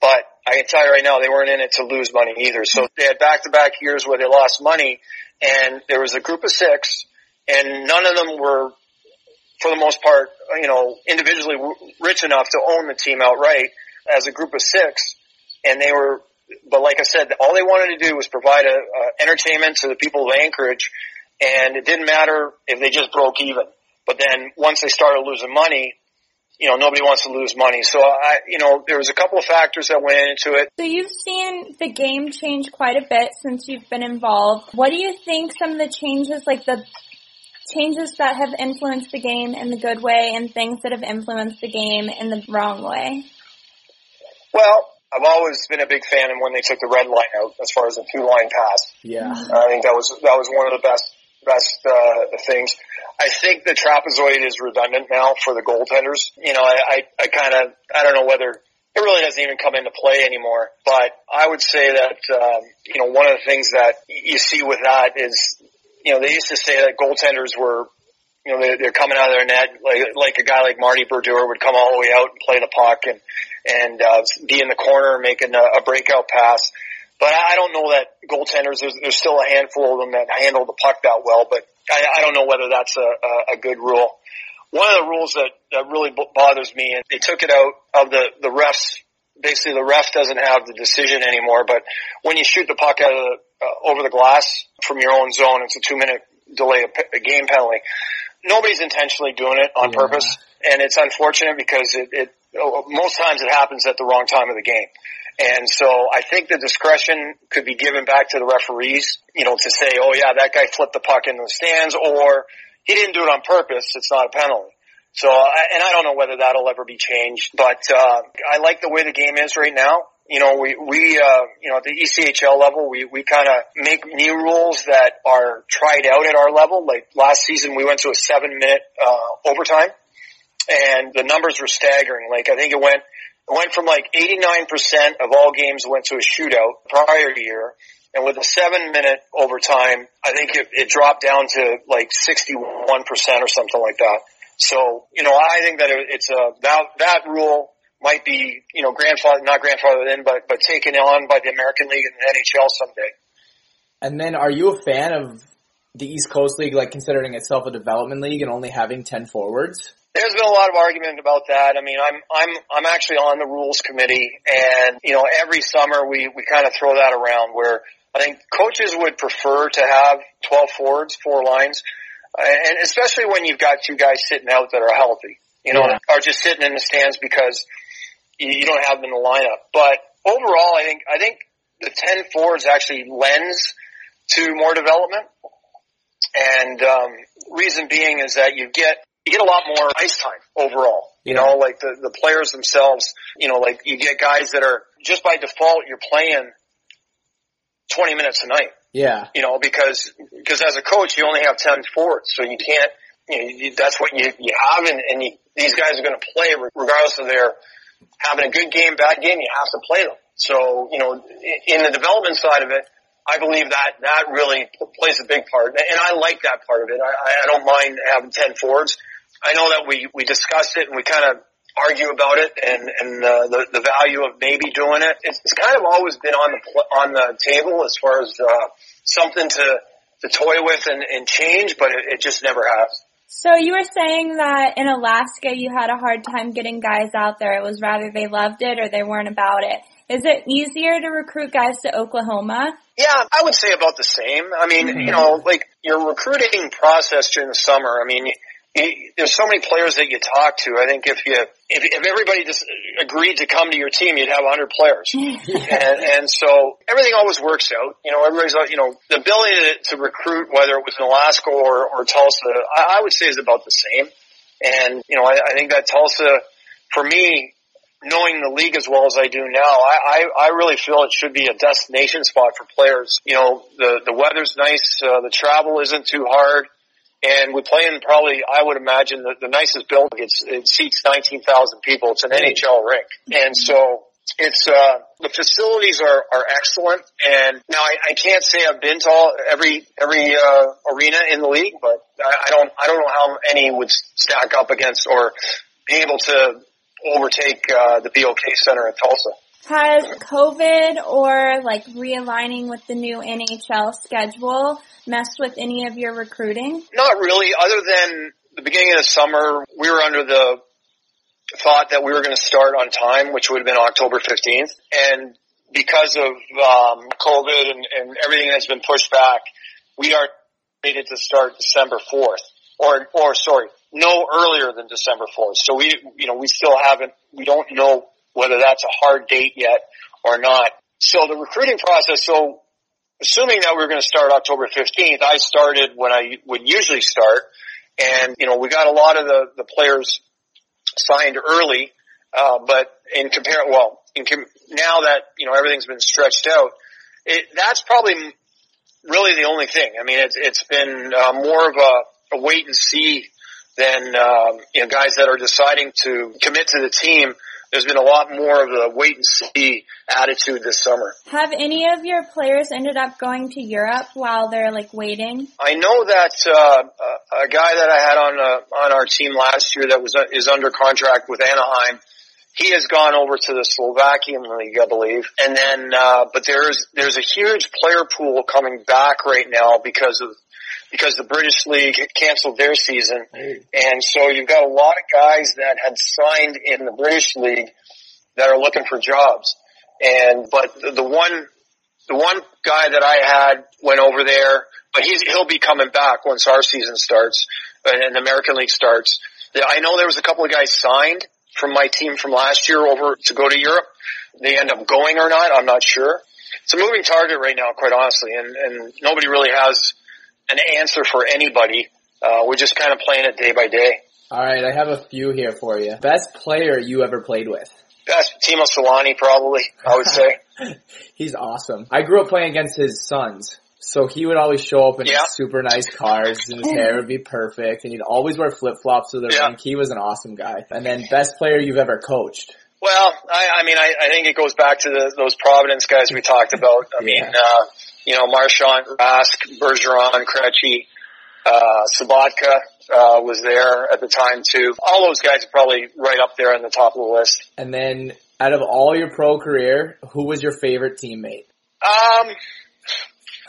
but I can tell you right now, they weren't in it to lose money either. So they had back-to-back years where they lost money, and there was a group of six, and none of them were, for the most part, you know, individually rich enough to own the team outright as a group of six, and they were, but like I said, all they wanted to do was provide a, a entertainment to the people of Anchorage, and it didn't matter if they just broke even. But then once they started losing money, you know, nobody wants to lose money. So I, you know, there was a couple of factors that went into it. So you've seen the game change quite a bit since you've been involved. What do you think some of the changes, like the changes that have influenced the game in the good way and things that have influenced the game in the wrong way? Well, I've always been a big fan of when they took the red line out as far as the two line pass. Yeah. I think that was, that was one of the best, best, uh, things. I think the trapezoid is redundant now for the goaltenders. You know, I, I, I kind of, I don't know whether it really doesn't even come into play anymore. But I would say that, um, you know, one of the things that you see with that is, you know, they used to say that goaltenders were, you know, they're, they're coming out of their net like, like a guy like Marty Brodeur would come all the way out and play the puck and, and, uh, be in the corner making a, a breakout pass. But I don't know that goaltenders, there's, there's still a handful of them that handle the puck that well, but I, I don't know whether that's a, a, a good rule one of the rules that, that really bothers me, and they took it out of the, the refs, basically the ref doesn't have the decision anymore, but when you shoot the puck out of the, uh, over the glass from your own zone, it's a two minute delay of a game penalty. Nobody's intentionally doing it on yeah. purpose, and it's unfortunate because it, it, most times it happens at the wrong time of the game. And so I think the discretion could be given back to the referees, you know, to say, oh yeah, that guy flipped the puck in the stands or he didn't do it on purpose. It's not a penalty. So, and I don't know whether that'll ever be changed, but, uh, I like the way the game is right now. You know, we, we, uh, you know, at the ECHL level, we, we kind of make new rules that are tried out at our level. Like last season, we went to a seven minute, uh, overtime and the numbers were staggering. Like I think it went, it went from like 89% of all games went to a shootout prior year and with a seven minute overtime, I think it, it dropped down to like 61% or something like that. So, you know, I think that it's a, that, that rule might be, you know, grandfather, not grandfathered in, but, but taken on by the American League and the NHL someday. And then are you a fan of the East Coast League, like considering itself a development league and only having 10 forwards? There's been a lot of argument about that. I mean, I'm I'm I'm actually on the rules committee, and you know, every summer we we kind of throw that around where I think coaches would prefer to have 12 forwards, four lines, and especially when you've got two guys sitting out that are healthy, you know, yeah. are just sitting in the stands because you don't have them in the lineup. But overall, I think I think the 10 forwards actually lends to more development, and um, reason being is that you get you get a lot more ice time overall. You know, like the the players themselves. You know, like you get guys that are just by default you're playing 20 minutes a night. Yeah. You know, because, because as a coach, you only have 10 forwards, so you can't, you know, you, that's what you, you have and, and you, these guys are going to play regardless of their having a good game, bad game, you have to play them. So, you know, in the development side of it, I believe that that really plays a big part, and I like that part of it. I, I don't mind having ten forwards. I know that we we discussed it and we kind of argue about it and and uh, the the value of maybe doing it. It's, it's kind of always been on the on the table as far as uh, something to to toy with and, and change, but it, it just never has. So you were saying that in Alaska you had a hard time getting guys out there. It was rather they loved it or they weren't about it. Is it easier to recruit guys to Oklahoma? Yeah, I would say about the same. I mean, mm-hmm. you know, like your recruiting process during the summer. I mean, there's so many players that you talk to. I think if you if, if everybody just agreed to come to your team, you'd have 100 players. *laughs* and, and so everything always works out. You know, everybody's you know the ability to, to recruit, whether it was in Alaska or, or Tulsa, I, I would say is about the same. And you know, I, I think that Tulsa, for me, knowing the league as well as I do now, I, I, I really feel it should be a destination spot for players. You know, the the weather's nice, uh, the travel isn't too hard. And we play in probably, I would imagine, the, the nicest building. It's, it seats 19,000 people. It's an NHL rink. And so it's, uh, the facilities are, are excellent. And now I, I can't say I've been to all, every, every, uh, arena in the league, but I, I don't, I don't know how any would stack up against or be able to overtake, uh, the BOK Center in Tulsa. Has COVID or like realigning with the new NHL schedule messed with any of your recruiting? Not really, other than the beginning of the summer, we were under the thought that we were going to start on time, which would have been October 15th. And because of um, COVID and, and everything that's been pushed back, we are needed to start December 4th. Or, or sorry, no earlier than December 4th. So we, you know, we still haven't, we don't know whether that's a hard date yet or not. So the recruiting process, so assuming that we are going to start October 15th, I started when I would usually start. And, you know, we got a lot of the, the players signed early, uh, but in compare, well, in com- now that, you know, everything's been stretched out, it, that's probably really the only thing. I mean, it's, it's been uh, more of a, a wait and see than um, you know guys that are deciding to commit to the team. There's been a lot more of the wait and see attitude this summer. Have any of your players ended up going to Europe while they're like waiting? I know that uh, a guy that I had on uh, on our team last year that was uh, is under contract with Anaheim. He has gone over to the Slovakian league, I believe, and then uh, but there's there's a huge player pool coming back right now because of because the British League canceled their season. And so you've got a lot of guys that had signed in the British League that are looking for jobs. And, but the, the one, the one guy that I had went over there, but he's, he'll be coming back once our season starts uh, and the American League starts. I know there was a couple of guys signed from my team from last year over to go to Europe. They end up going or not, I'm not sure. It's a moving target right now, quite honestly, and, and nobody really has an answer for anybody. Uh, we're just kind of playing it day by day. All right, I have a few here for you. Best player you ever played with? Best Teemu Selanne, probably. I would say. *laughs* He's awesome. I grew up playing against his sons. So he would always show up in Yeah. super nice cars and his *laughs* hair would be perfect and he'd always wear flip flops to the Yeah. rink. He was an awesome guy. And then best player you've ever coached. Well, I, I mean, I, I think it goes back to the, those Providence guys we talked about. I mean, uh, you know, Marchand, Rask, Bergeron, Krejci, uh, Sobotka, uh, was there at the time too. All those guys are probably right up there on the top of the list. And then out of all your pro career, who was your favorite teammate? Um,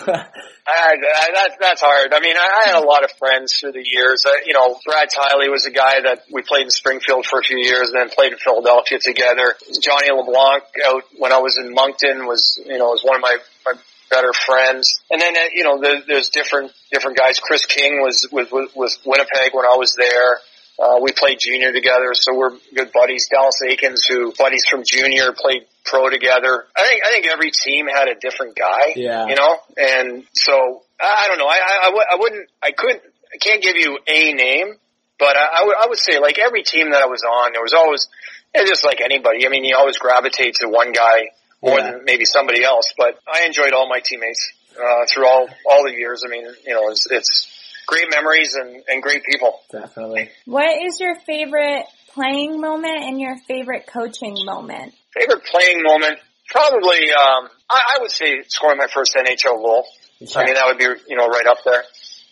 *laughs* I, I, that, that's hard. I mean, I, I had a lot of friends through the years. Uh, you know, Brad Tiley was a guy that we played in Springfield for a few years and then played in Philadelphia together. Johnny LeBlanc out when I was in Moncton was, you know, was one of my, my better friends. And then, uh, you know, there, there's different, different guys. Chris King was with, with, with Winnipeg when I was there. Uh, we played junior together, so we're good buddies. Dallas Eakins, who buddies from junior, played pro together. I think I think every team had a different guy. Yeah. You know, and so I I don't know. I I, I, w- I wouldn't. I couldn't. I can't give you a name, but I, I would. I would say like every team that I was on, there was always. It's just like anybody. I mean, you always gravitate to one guy more Yeah. than maybe somebody else. But I enjoyed all my teammates uh, through all all the years. I mean, you know, it's it's great memories and and great people. Definitely. What is your favorite playing moment and your favorite coaching moment? Favorite playing moment, probably, um, I, I would say scoring my first NHL goal. I mean, that would be, you know, right up there.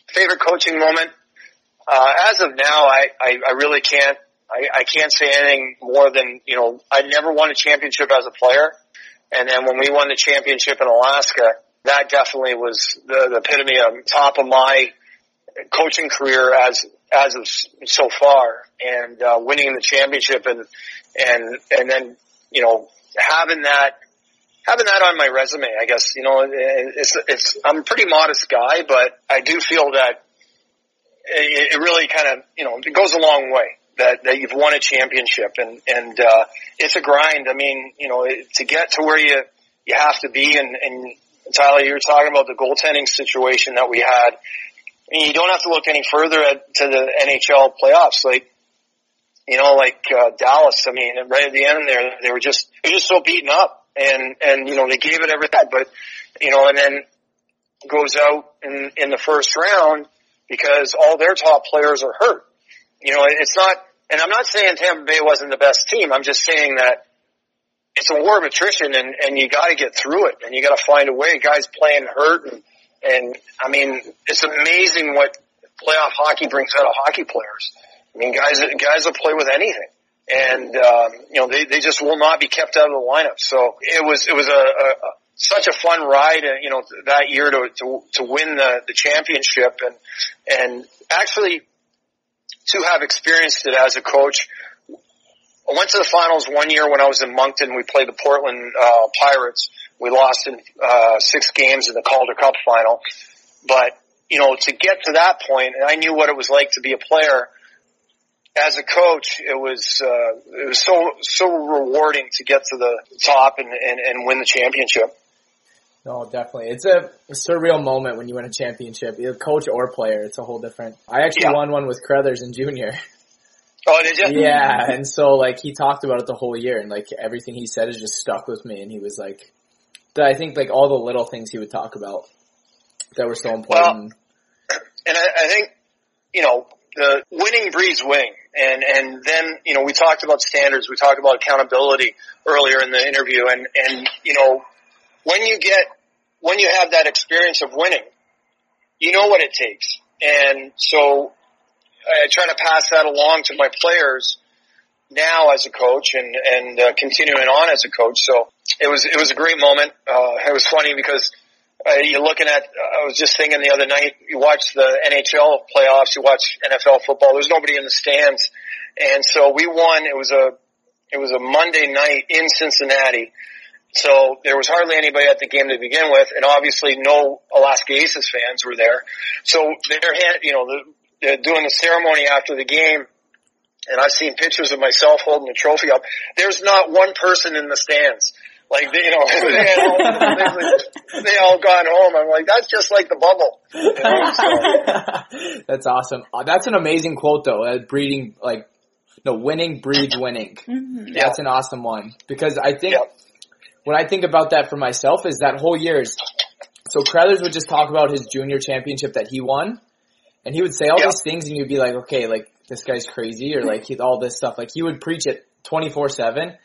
Favorite coaching moment, uh, as of now, I, I, I really can't, I, I can't say anything more than, you know, I never won a championship as a player. And then when we won the championship in Alaska, that definitely was the, the epitome of top of my coaching career as, as of so far. And, uh, winning the championship and, and, and then, you know, having that, having that on my resume, I guess, you know, it's, it's, I'm a pretty modest guy, but I do feel that it, it really kind of, you know, it goes a long way that, that you've won a championship and, and, uh, it's a grind. I mean, you know, it, to get to where you, you have to be and, and Tyler, you were talking about the goaltending situation that we had. I mean, you don't have to look any further at, to the NHL playoffs. Like, you know, like, uh, Dallas, I mean, right at the end there, they were just, they were just so beaten up and, and, you know, they gave it everything, but, you know, and then goes out in, in the first round because all their top players are hurt. You know, it's not, and I'm not saying Tampa Bay wasn't the best team. I'm just saying that it's a war of attrition and, and you gotta get through it and you gotta find a way. Guys playing hurt and, and I mean, it's amazing what playoff hockey brings out of hockey players. I mean, guys, guys will play with anything. And, um, you know, they, they just will not be kept out of the lineup. So it was, it was a, a, a such a fun ride, uh, you know, that year to, to, to win the, the championship and, and actually to have experienced it as a coach. I went to the finals one year when I was in Moncton. We played the Portland, uh, Pirates. We lost in, uh, six games in the Calder Cup final. But, you know, to get to that point, and I knew what it was like to be a player, as a coach, it was uh, it was so so rewarding to get to the top and, and, and win the championship. No, definitely. It's a, a surreal moment when you win a championship, either coach or player. It's a whole different. I actually Yeah. won one with Crothers in junior. Oh, did you? yeah, and so like he talked about it the whole year, and like everything he said has just stuck with me. And he was like, I think like all the little things he would talk about that were so important. And I, I think you know the winning breeds winning. And, and then, you know, we talked about standards. We talked about accountability earlier in the interview. And, and, you know, when you get, when you have that experience of winning, you know what it takes. And so I try to pass that along to my players now as a coach and, and uh, continuing on as a coach. So it was, it was a great moment. Uh, it was funny because uh, you're looking at, I was just thinking the other night, you watch the NHL playoffs, you watch NFL football, there's nobody in the stands. And so we won, it was a, it was a Monday night in Cincinnati. So there was hardly anybody at the game to begin with, and obviously no Alaska Aces fans were there. So they're, you know, they're doing the ceremony after the game, and I've seen pictures of myself holding the trophy up. There's not one person in the stands. Like, you know, *laughs* they all, they all gone home. I'm like, that's just like the bubble. You know, so. that's awesome. Uh, that's an amazing quote though. Uh, breeding, like, no, winning breeds winning. Mm-hmm. That's yeah. an awesome one. Because I think, yeah. When I think about that for myself is that whole year's, so Crothers would just talk about his junior championship that he won. And he would say all yeah. these things and you'd be like, okay, like, this guy's crazy or like, he's all this stuff. Like, he would preach it 24-7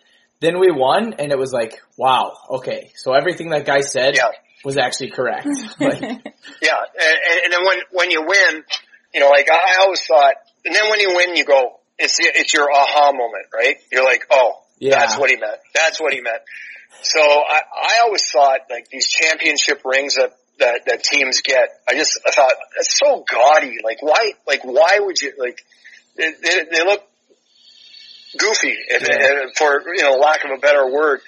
then we won, and it was like, wow, okay, so everything that guy said yeah. was actually correct. *laughs* *laughs* like, yeah, and, and then when when you win, you know, like I always thought, and then when you win, you go, it's it's your aha moment, right? You're like, oh, yeah. that's what he meant. That's what he meant. So I I always thought like these championship rings that that that teams get. I just I thought that's so gaudy. Like why like why would you like they, they, they look goofy, if, yeah. for you know lack of a better word.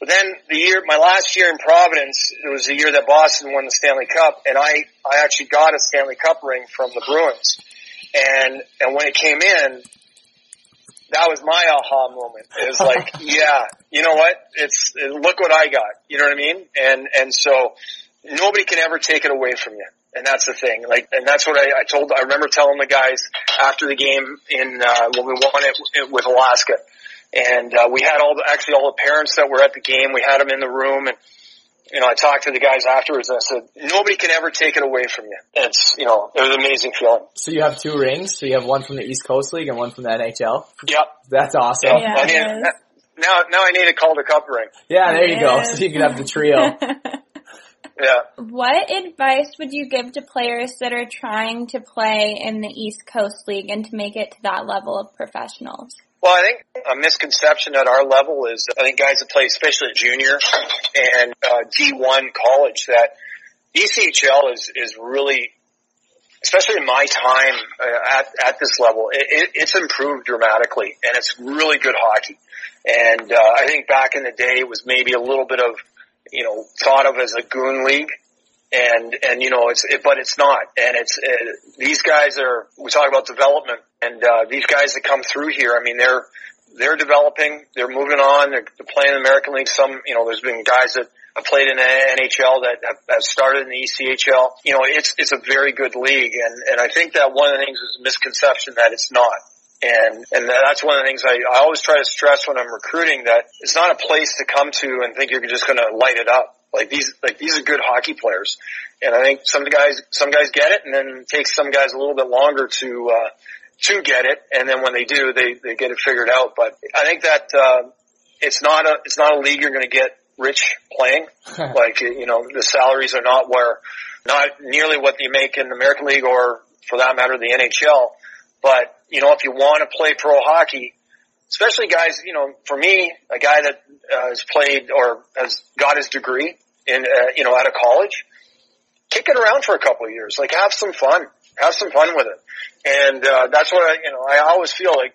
But then the year, my last year in Providence, it was the year that Boston won the Stanley Cup, and I I actually got a Stanley Cup ring from the Bruins, and and when it came in, that was my aha moment. It was *laughs* like, yeah, you know what? It's look what I got. You know what I mean? And and so nobody can ever take it away from you. And that's the thing. Like, and that's what I, I told, I remember telling the guys after the game in, uh, when we won it with Alaska. And, uh, we had all the, actually all the parents that were at the game, we had them in the room and, you know, I talked to the guys afterwards and I said, nobody can ever take it away from you. It's, you know, it was an amazing feeling. So you have two rings. So you have one from the East Coast League and one from the NHL. Yep. That's awesome. Yeah, I mean, now, now I need a Calder Cup ring. Yeah, there you go. So you can have the trio. *laughs* Yeah. What advice would you give to players that are trying to play in the East Coast League and to make it to that level of professionals? Well, I think a misconception at our level is I think guys that play, especially junior and uh, D1 college, that ECHL is is really, especially in my time uh, at at this level, it, it, it's improved dramatically and it's really good hockey. And uh, I think back in the day it was maybe a little bit of you know, thought of as a goon league. And, and, you know, it's, it, but it's not. And it's, it, these guys are, we talk about development and, uh, these guys that come through here, I mean, they're, they're developing, they're moving on, they're, they're playing in the American League. Some, you know, there's been guys that have played in the NHL that have, have started in the ECHL. You know, it's, it's a very good league. And, and I think that one of the things is a misconception that it's not. And, and that's one of the things I, I always try to stress when I'm recruiting that it's not a place to come to and think you're just going to light it up. Like these, like these are good hockey players. And I think some guys, some guys get it and then it takes some guys a little bit longer to, uh, to get it. And then when they do, they, they get it figured out. But I think that, uh, it's not a, it's not a league you're going to get rich playing. *laughs* like, you know, the salaries are not where, not nearly what you make in the American League or for that matter, the NHL. But, you know, if you want to play pro hockey, especially guys, you know, for me, a guy that uh, has played or has got his degree in, uh, you know, out of college, kick it around for a couple of years. Like have some fun, have some fun with it. And, uh, that's what I, you know, I always feel like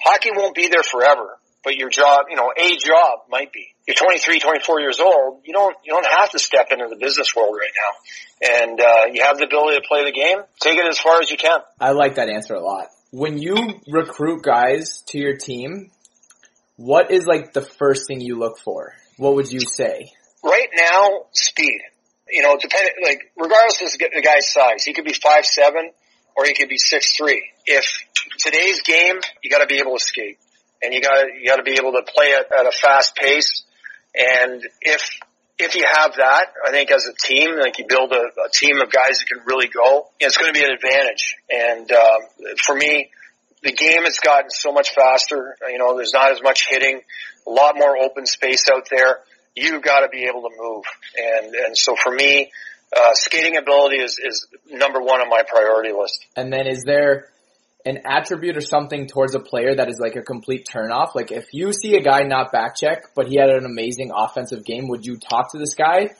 hockey won't be there forever, but your job, you know, a job might be. You're 23, 24 years old. You don't, you don't have to step into the business world right now. And, uh, you have the ability to play the game. Take it as far as you can. I like that answer a lot when you recruit guys to your team, what is like the first thing you look for? What would you say? Right now, speed. You know, depending, like, regardless of the guy's size, he could be five seven or he could be six three. If today's game, you gotta be able to skate. And you gotta, you gotta be able to play at, at a fast pace. And if, if you have that, I think as a team, like you build a, a team of guys that can really go, it's going to be an advantage. And um, for me, the game has gotten so much faster. You know, there's not as much hitting, a lot more open space out there. You've got to be able to move. And and so for me, uh, skating ability is is number one on my priority list. And then is there an attribute or something towards a player that is like a complete turnoff? Like if you see a guy not back check, but he had an amazing offensive game, would you talk to this guy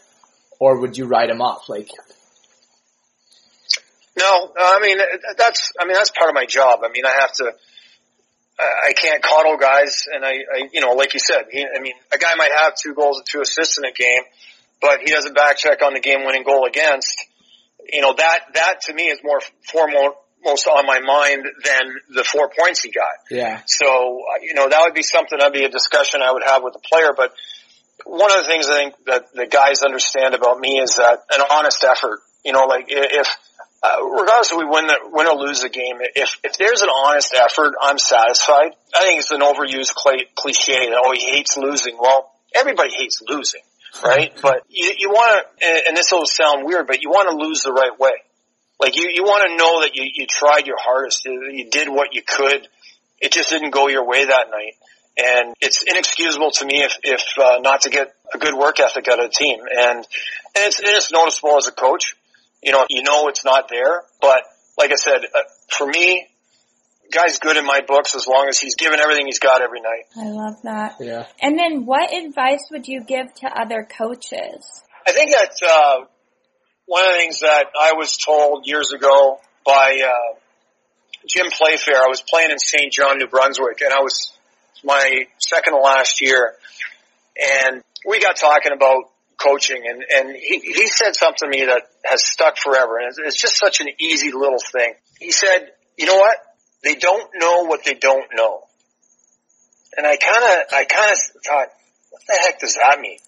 or would you write him off? Like, no, uh, I mean, uh, that's, I mean, that's part of my job. I mean, I have to, I can't coddle guys and I, I you know, like you said, he, I mean, a guy might have two goals and two assists in a game, but he doesn't back check on the game winning goal against. You know, that, that to me is more formal, most on my mind than the four points he got. Yeah. So, uh, you know, that would be something that'd be a discussion I would have with the player. But one of the things I think that the guys understand about me is that an honest effort, you know, like if, uh, regardless if we win the, win or lose the game, if, if there's an honest effort, I'm satisfied. I think it's an overused cliche that, oh, he hates losing. Well, everybody hates losing, right? *laughs* but you, you want to, and this will sound weird, but you want to lose the right way. Like you, you want to know that you, you tried your hardest. You did what you could. It just didn't go your way that night. And it's inexcusable to me if, if uh, not to get a good work ethic out of the team. And, and it's, and it's noticeable as a coach. You know, you know it's not there. But like I said, uh, for me, guy's good in my books as long as he's given everything he's got every night. I love that. Yeah. And then what advice would you give to other coaches? I think that, uh, one of the things that I was told years ago by uh, Jim Playfair, I was playing in St. John, New Brunswick, and I was my second to last year, and we got talking about coaching, and and he he said something to me that has stuck forever, and it's, it's just such an easy little thing. He said, "You know what? They don't know what they don't know," and I kind of I kind of thought, "What the heck does that mean?"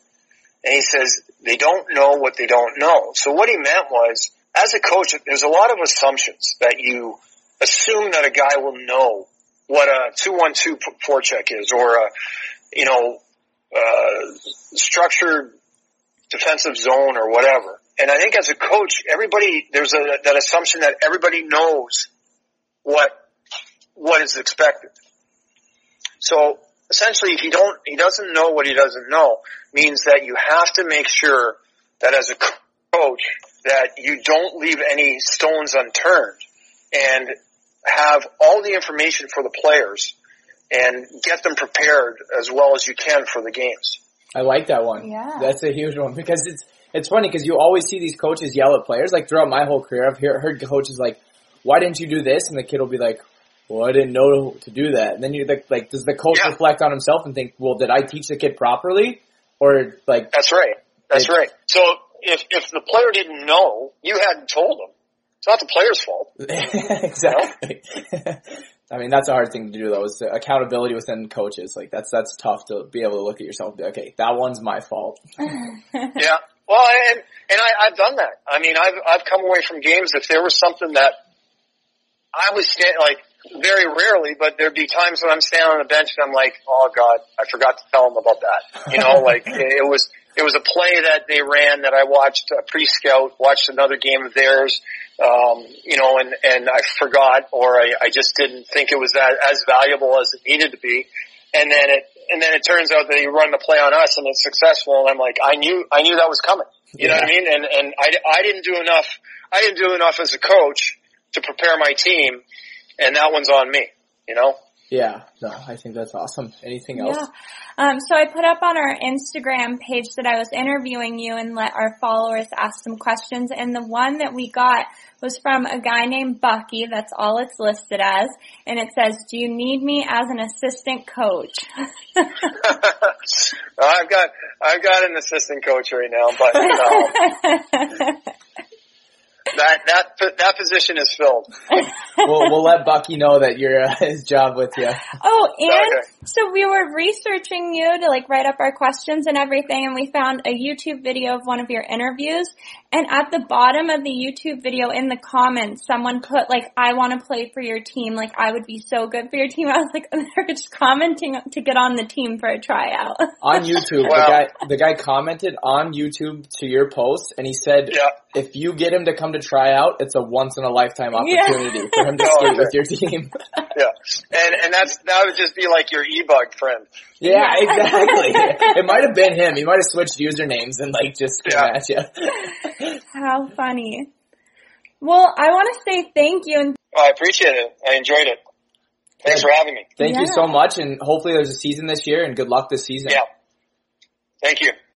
And he says, they don't know what they don't know. So what he meant was, as a coach, there's a lot of assumptions that you assume that a guy will know what a 2-1-2 forecheck is or a, you know, uh, structured defensive zone or whatever. And I think as a coach, everybody, there's a, that assumption that everybody knows what, what is expected. So essentially, he don't, he doesn't know what he doesn't know, means that you have to make sure that as a coach that you don't leave any stones unturned and have all the information for the players and get them prepared as well as you can for the games. I like that one. Yeah. That's a huge one because it's it's funny because you always see these coaches yell at players. Like throughout my whole career, I've heard, heard coaches like, "Why didn't you do this?" And the kid will be like, "Well, I didn't know to do that." And then you like, like does the coach yeah. reflect on himself and think, "Well, did I teach the kid properly?" Or like That's right. That's right. So if if the player didn't know, you hadn't told him. It's not the player's fault. *laughs* exactly. *laughs* I mean, that's a hard thing to do though, is accountability within coaches. Like that's, that's tough to be able to look at yourself and be, okay, that one's my fault. *laughs* yeah. Well, and, and I, I've done that. I mean, I've, I've come away from games if there was something that I was stand, like, very rarely, but there'd be times when I'm standing on the bench and I'm like, oh god, I forgot to tell them about that. You know, *laughs* like it was, it was a play that they ran that I watched uh, pre-scout, watched another game of theirs, um, you know, and, and I forgot or I, I just didn't think it was that as valuable as it needed to be. And then it, and then it turns out that you run the play on us and it's successful and I'm like, I knew, I knew that was coming. You yeah. know what I mean? And, and I, I didn't do enough, I didn't do enough as a coach to prepare my team and that one's on me, you know? Yeah, no, I think that's awesome. Anything else? Yeah. Um, so I put up on our Instagram page that I was interviewing you and let our followers ask some questions. And the one that we got was from a guy named Bucky. That's all it's listed as. And it says, do you need me as an assistant coach? *laughs* I've got, I've got an assistant coach right now, but, um, *laughs* that that that position is filled. *laughs* we'll we'll let Bucky know that you're uh, his job with you. Oh, and Okay. so we were researching you to like write up our questions and everything, and we found a YouTube video of one of your interviews. And at the bottom of the YouTube video, in the comments, someone put like, "I want to play for your team. Like, I would be so good for your team." *laughs* I was like, *laughs* they're just commenting to get on the team for a tryout. *laughs* On YouTube, Wow. the guy the guy commented on YouTube to your post, and he said, Yeah. "If you get him to come to try out, it's a once in a lifetime Yeah. opportunity for him to Oh, skate with your team." Yeah. And and that's that would just be like your e-bug friend. Yeah, *laughs* exactly. it might have been him. He might have switched usernames and like just came Yeah. at you. How funny. Well, I want to say thank you and I appreciate it. I enjoyed it. Thanks for having me. Thank you so much, and hopefully there's a season this year, and good luck this season. Yeah. Thank you.